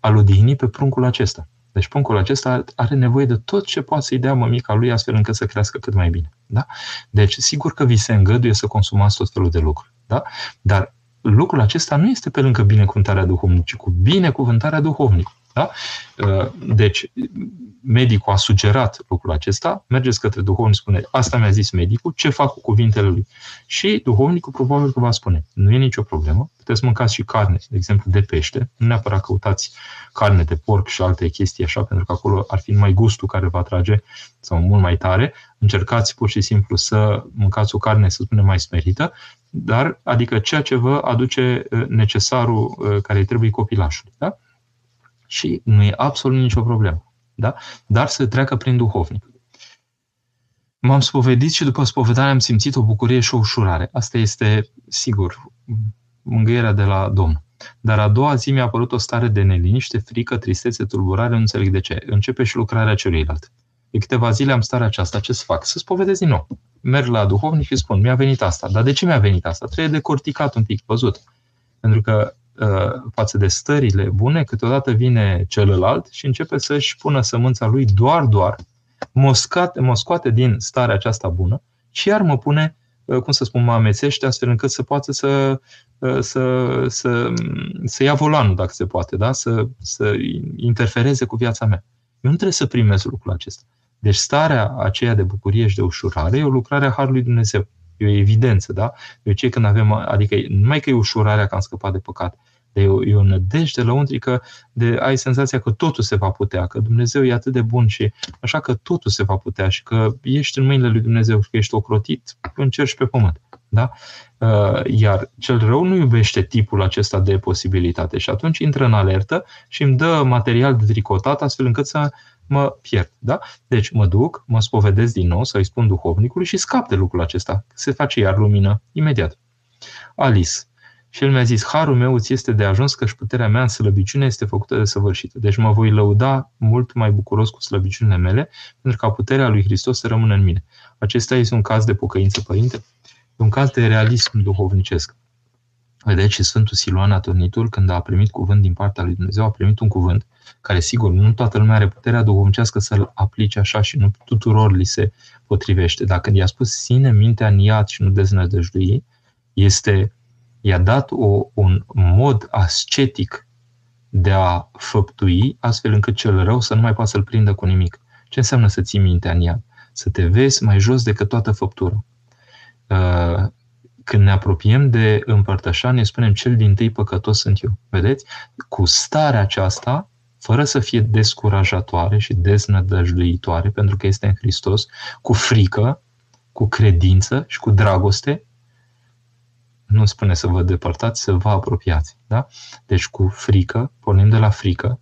al odihnii pe pruncul acesta. Deci punctul acesta are nevoie de tot ce poate să-i dea mămica lui astfel încât să crească cât mai bine. Da? Deci, sigur că vi se îngăduie să consumați tot felul de lucruri. Da? Dar lucrul acesta nu este pe lângă binecuvântarea duhovnică, ci cu binecuvântarea duhovnică. Da? Uh, deci, medicul a sugerat lucrul acesta, mergeți către duhovnic, spune, asta mi-a zis medicul, ce fac cu cuvintele lui? Și duhovnicul probabil că va spune, nu e nicio problemă, puteți mâncați și carne, de exemplu, de pește, nu neapărat căutați carne de porc și alte chestii așa, pentru că acolo ar fi mai gustul care va trage, sau mult mai tare, încercați pur și simplu să mâncați o carne, să spunem, mai smerită, dar, adică ceea ce vă aduce uh, necesarul uh, care îi trebuie copilașului. Da? Și nu e absolut nicio problemă. Da? Dar să treacă prin duhovnic. M-am spovedit și după spovedare am simțit o bucurie și o ușurare. Asta este, sigur, mângâierea de la Domnul. Dar a doua zi mi-a apărut o stare de neliniște, frică, tristețe, tulburare, nu înțeleg de ce. Începe și lucrarea celuilalt. De câteva zile am starea aceasta, ce să fac? Să spovedez din nou. Merg la duhovnic și spun, mi-a venit asta. Dar de ce mi-a venit asta? Trebuie decorticat un pic, văzut. Pentru că Uh, față de stările bune, câteodată vine celălalt și începe să-și pună sămânța lui doar, doar, mă scoate, mă scoate din starea aceasta bună și iar mă pune, uh, cum să spun, mă amețește astfel încât să poată să, uh, să, să, să ia volanul, dacă se poate, da? să, să interfereze cu viața mea. Eu nu trebuie să primez lucrul acesta. Deci starea aceea de bucurie și de ușurare e o lucrare a Harului Dumnezeu. E o evidență, da? De ce când avem, adică numai că e ușurarea că am scăpat de păcat, de o, e o nădejde lăuntrică, de ai senzația că totul se va putea, că Dumnezeu e atât de bun și așa că totul se va putea și că ești în mâinile lui Dumnezeu și că ești ocrotit în cer și pe pământ. Da? Uh, iar cel rău nu iubește tipul acesta de posibilitate și atunci intră în alertă și îmi dă material de tricotat astfel încât să mă pierd. Da? Deci mă duc, mă spovedesc din nou, să-i spun duhovnicului și scap de lucrul acesta. Se face iar lumină imediat. Alice. Și el mi-a zis, harul meu îți este de ajuns că și puterea mea în slăbiciune este făcută de săvârșită. Deci mă voi lăuda mult mai bucuros cu slăbiciunile mele, pentru ca puterea lui Hristos să rămână în mine. Acesta este un caz de pocăință, părinte? E un caz de realism duhovnicesc. Vedeți, și Sfântul Siluan Atârnitul, când a primit cuvânt din partea lui Dumnezeu, a primit un cuvânt care, sigur, nu toată lumea are puterea duhovnicească să-l aplice așa și nu tuturor li se potrivește. Dacă i-a spus sine mintea în iad și nu deznădăjdui, este i-a dat o, un mod ascetic de a făptui, astfel încât cel rău să nu mai poată să-l prindă cu nimic. Ce înseamnă să ții mintea în ea? Să te vezi mai jos decât toată făptura. Uh, când ne apropiem de împărtășanie, spunem cel din tâi păcătos sunt eu. Vedeți? Cu starea aceasta, fără să fie descurajatoare și deznădăjduitoare, pentru că este în Hristos, cu frică, cu credință și cu dragoste, nu spune să vă depărtați, să vă apropiați. Da? Deci cu frică, pornim de la frică,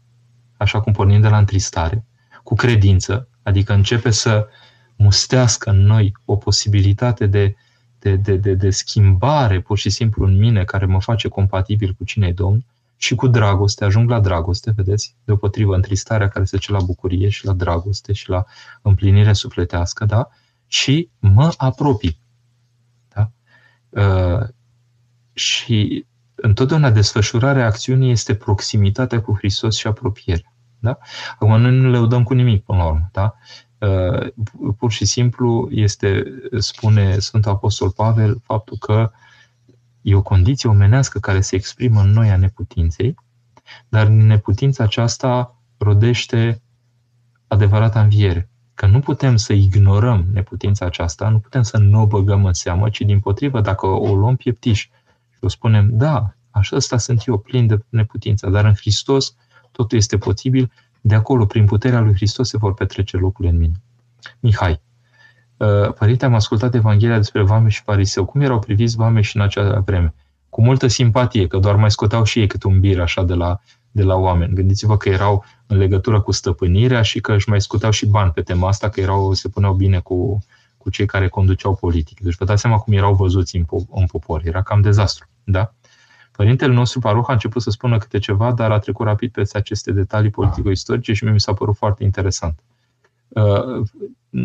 așa cum pornim de la întristare, cu credință, adică începe să mustească în noi o posibilitate de, de, de, de, de schimbare pur și simplu în mine care mă face compatibil cu cine e Domn și cu dragoste, ajung la dragoste, vedeți, deopotrivă întristarea care se duce la bucurie și la dragoste și la împlinire sufletească, da? Și mă apropii. Da? Uh, și întotdeauna desfășurarea acțiunii este proximitatea cu Hristos și apropierea. Da? Acum noi nu le udăm cu nimic până la urmă. Da? Uh, pur și simplu este, spune Sfântul Apostol Pavel, faptul că e o condiție omenească care se exprimă în noi a neputinței, dar neputința aceasta rodește adevărata înviere. Că nu putem să ignorăm neputința aceasta, nu putem să nu o băgăm în seamă, ci din potrivă, dacă o luăm pieptiș și o spunem, da, așa ăsta sunt eu, plin de neputință, dar în Hristos totul este posibil, de acolo, prin puterea lui Hristos, se vor petrece locurile în mine. Mihai. Uh, Părinte, am ascultat Evanghelia despre vame și fariseu. Cum erau priviți vame și în acea vreme? Cu multă simpatie, că doar mai scoteau și ei cât un bir așa de la, de la oameni. Gândiți-vă că erau în legătură cu stăpânirea și că își mai scoteau și bani pe tema asta, că erau, se puneau bine cu, cu cei care conduceau politic. Deci vă dați seama cum erau văzuți în, po- în popor. Era cam dezastru. Da? Părintele nostru, Paroh, a început să spună câte ceva, dar a trecut rapid peste aceste detalii politico-istorice și mi s-a părut foarte interesant. Uh,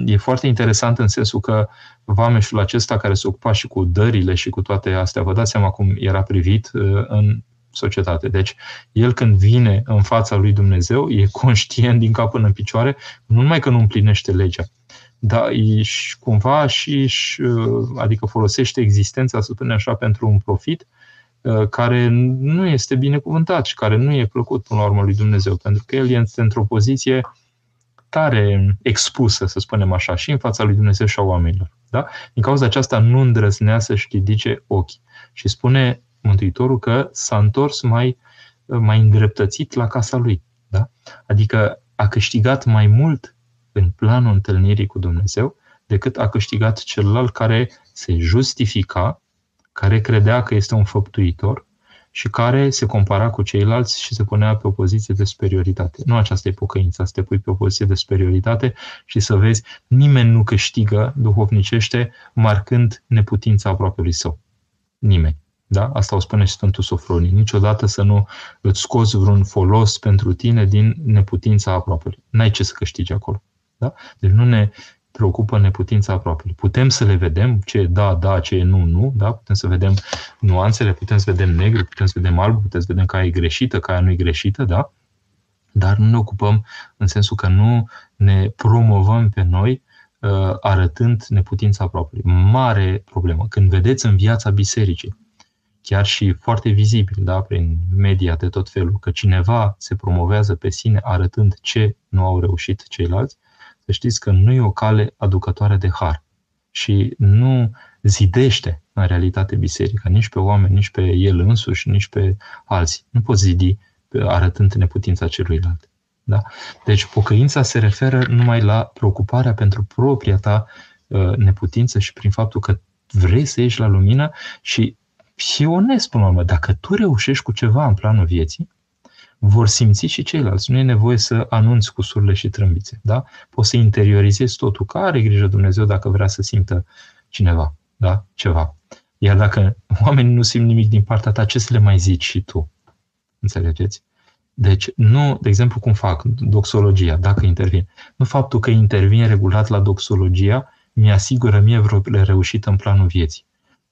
e foarte interesant în sensul că vameșul acesta care se ocupa și cu dările și cu toate astea, vă dați seama cum era privit uh, în societate. Deci, el când vine în fața lui Dumnezeu, e conștient din cap până în picioare, nu numai că nu împlinește legea, dar și cumva și, uh, adică folosește existența, să spunem așa, pentru un profit, care nu este binecuvântat și care nu e plăcut până la urmă lui Dumnezeu, pentru că el este într-o poziție tare expusă, să spunem așa, și în fața lui Dumnezeu și a oamenilor. Da? Din cauza aceasta nu îndrăznea să-și ridice ochii. Și spune Mântuitorul că s-a întors mai, mai îndreptățit la casa lui. Da? Adică a câștigat mai mult în planul întâlnirii cu Dumnezeu decât a câștigat celălalt care se justifica, care credea că este un făptuitor și care se compara cu ceilalți și se punea pe o poziție de superioritate. Nu aceasta e pocăința, să te pui pe o poziție de superioritate și să vezi, nimeni nu câștigă duhovnicește marcând neputința aproapelui său. Nimeni. Da? Asta o spune și Sfântul Sofronii. Niciodată să nu îți scoți vreun folos pentru tine din neputința aproapelui. N-ai ce să câștigi acolo. Da? Deci nu ne preocupă neputința aproape. Putem să le vedem, ce e da, da, ce e nu, nu, da? putem să vedem nuanțele, putem să vedem negru, putem să vedem alb, putem să vedem că e greșită, că nu e greșită, da? dar nu ne ocupăm în sensul că nu ne promovăm pe noi uh, arătând neputința aproape. Mare problemă. Când vedeți în viața bisericii, chiar și foarte vizibil, da, prin media de tot felul, că cineva se promovează pe sine arătând ce nu au reușit ceilalți, să știți că nu e o cale aducătoare de har și nu zidește în realitate biserica, nici pe oameni, nici pe el însuși, nici pe alții. Nu poți zidi arătând neputința celuilalt. Da? Deci pocăința se referă numai la preocuparea pentru propria ta uh, neputință și prin faptul că vrei să ieși la lumină și și onest până la urmă. Dacă tu reușești cu ceva în planul vieții, vor simți și ceilalți. Nu e nevoie să anunți cu surle și trâmbițe. Da? Poți să interiorizezi totul. Că are grijă Dumnezeu dacă vrea să simtă cineva da? ceva. Iar dacă oamenii nu simt nimic din partea ta, ce să le mai zici și tu? Înțelegeți? Deci, nu, de exemplu, cum fac doxologia, dacă intervin. Nu faptul că intervin regulat la doxologia mi-asigură mie vreo reușită în planul vieții.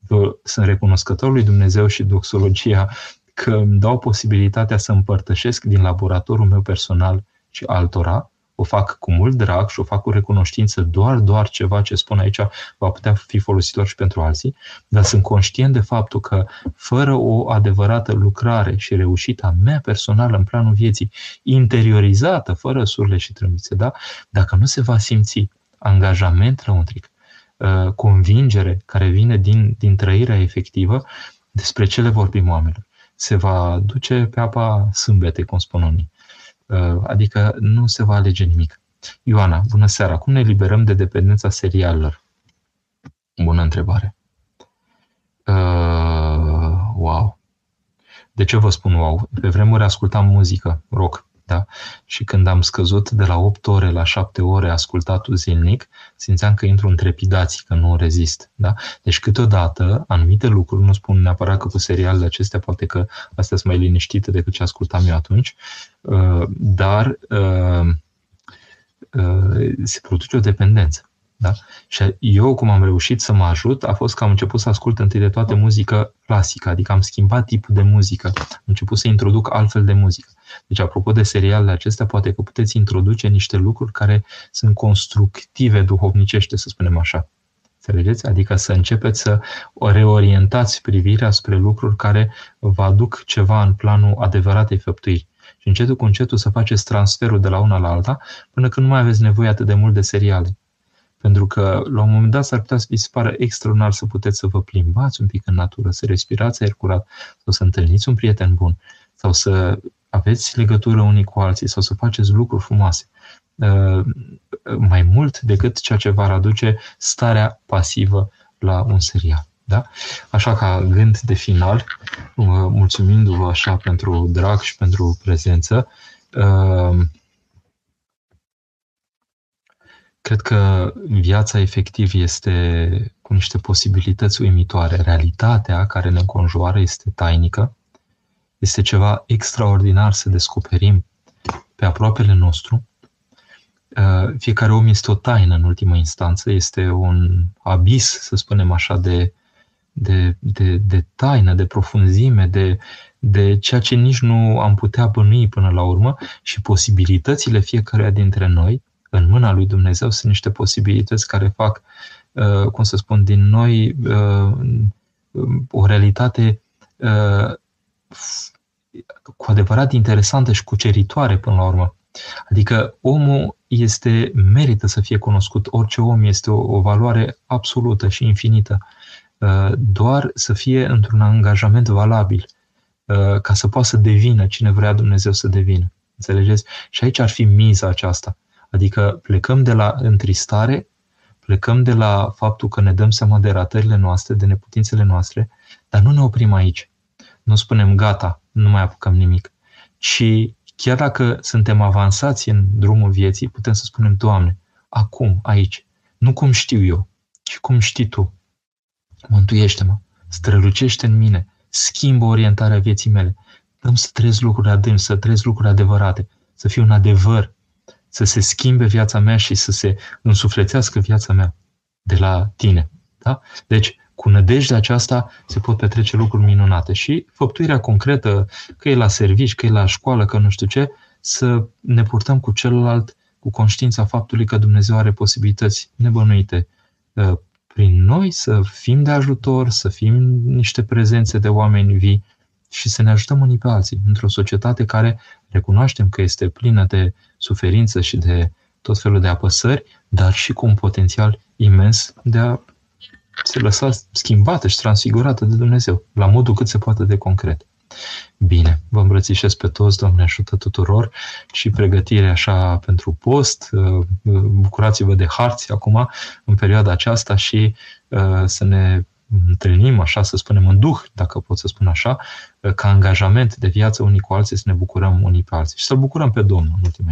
Eu sunt recunoscător lui Dumnezeu și doxologia că îmi dau posibilitatea să împărtășesc din laboratorul meu personal și altora, o fac cu mult drag și o fac cu recunoștință, doar, doar ceva ce spun aici va putea fi folositor și pentru alții, dar sunt conștient de faptul că fără o adevărată lucrare și reușită a mea personală în planul vieții, interiorizată, fără surle și trâmbițe, da? dacă nu se va simți angajament lăuntric, uh, convingere care vine din, din trăirea efectivă, despre ce le vorbim oamenilor se va duce pe apa sâmbetei, cum spun unii. Adică nu se va alege nimic. Ioana, bună seara. Cum ne liberăm de dependența serialelor? Bună întrebare. Uh, wow. De ce vă spun wow? Pe vremuri ascultam muzică, rock, da? Și când am scăzut de la 8 ore la 7 ore ascultatul zilnic, simțeam că intru în trepidații, că nu rezist, da? Deci câteodată anumite lucruri, nu spun neapărat că cu serialele acestea, poate că astea sunt mai liniștite decât ce ascultam eu atunci, uh, dar uh, se produce o dependență. Da? Și eu, cum am reușit să mă ajut, a fost că am început să ascult întâi de toate muzică clasică, adică am schimbat tipul de muzică, am început să introduc altfel de muzică. Deci, apropo de serialele acestea, poate că puteți introduce niște lucruri care sunt constructive duhovnicește, să spunem așa. Înțelegeți? Adică să începeți să reorientați privirea spre lucruri care vă aduc ceva în planul adevăratei făptuiri. Și încetul cu încetul să faceți transferul de la una la alta până când nu mai aveți nevoie atât de mult de seriale. Pentru că la un moment dat s-ar putea să vi se pară extraordinar să puteți să vă plimbați un pic în natură, să respirați aer curat, sau să întâlniți un prieten bun, sau să aveți legătură unii cu alții, sau să faceți lucruri frumoase. Uh, mai mult decât ceea ce va aduce starea pasivă la un serial. Da? Așa ca gând de final, uh, mulțumindu-vă așa pentru drag și pentru prezență, uh, Cred că viața efectiv este cu niște posibilități uimitoare. Realitatea care ne înconjoară este tainică, este ceva extraordinar să descoperim pe aproapele nostru. Uh, fiecare om este o taină în ultimă instanță, este un abis, să spunem așa, de, de, de, de taină, de profunzime, de, de ceea ce nici nu am putea bănui până la urmă și posibilitățile fiecare dintre noi în mâna lui Dumnezeu sunt niște posibilități care fac, uh, cum să spun, din noi uh, o realitate uh, cu adevărat interesantă și cuceritoare până la urmă. Adică omul este, merită să fie cunoscut, orice om este o, o valoare absolută și infinită, doar să fie într-un angajament valabil, ca să poată să devină cine vrea Dumnezeu să devină. Înțelegeți? Și aici ar fi miza aceasta. Adică plecăm de la întristare, plecăm de la faptul că ne dăm seama de ratările noastre, de neputințele noastre, dar nu ne oprim aici. Nu spunem gata, nu mai apucăm nimic. Și chiar dacă suntem avansați în drumul vieții, putem să spunem, Doamne, acum, aici, nu cum știu eu, ci cum știi Tu. Mântuiește-mă, strălucește în mine, schimbă orientarea vieții mele. Dăm să trăiesc lucruri adânci, să trăiesc lucruri adevărate, să fiu un adevăr să se schimbe viața mea și să se însuflețească viața mea de la tine. Da? Deci, cu nădejdea aceasta se pot petrece lucruri minunate și făptuirea concretă, că e la servici, că e la școală, că nu știu ce, să ne purtăm cu celălalt cu conștiința faptului că Dumnezeu are posibilități nebănuite uh, prin noi să fim de ajutor, să fim niște prezențe de oameni vii și să ne ajutăm unii pe alții într-o societate care recunoaștem că este plină de suferință și de tot felul de apăsări, dar și cu un potențial imens de a se lăsa schimbată și transfigurată de Dumnezeu, la modul cât se poate de concret. Bine, vă îmbrățișez pe toți, Doamne ajută tuturor și pregătire așa pentru post. Bucurați-vă de harți acum, în perioada aceasta și uh, să ne întâlnim, așa să spunem, în duh, dacă pot să spun așa, ca angajament de viață unii cu alții, să ne bucurăm unii pe alții și să-L bucurăm pe Domnul în ultima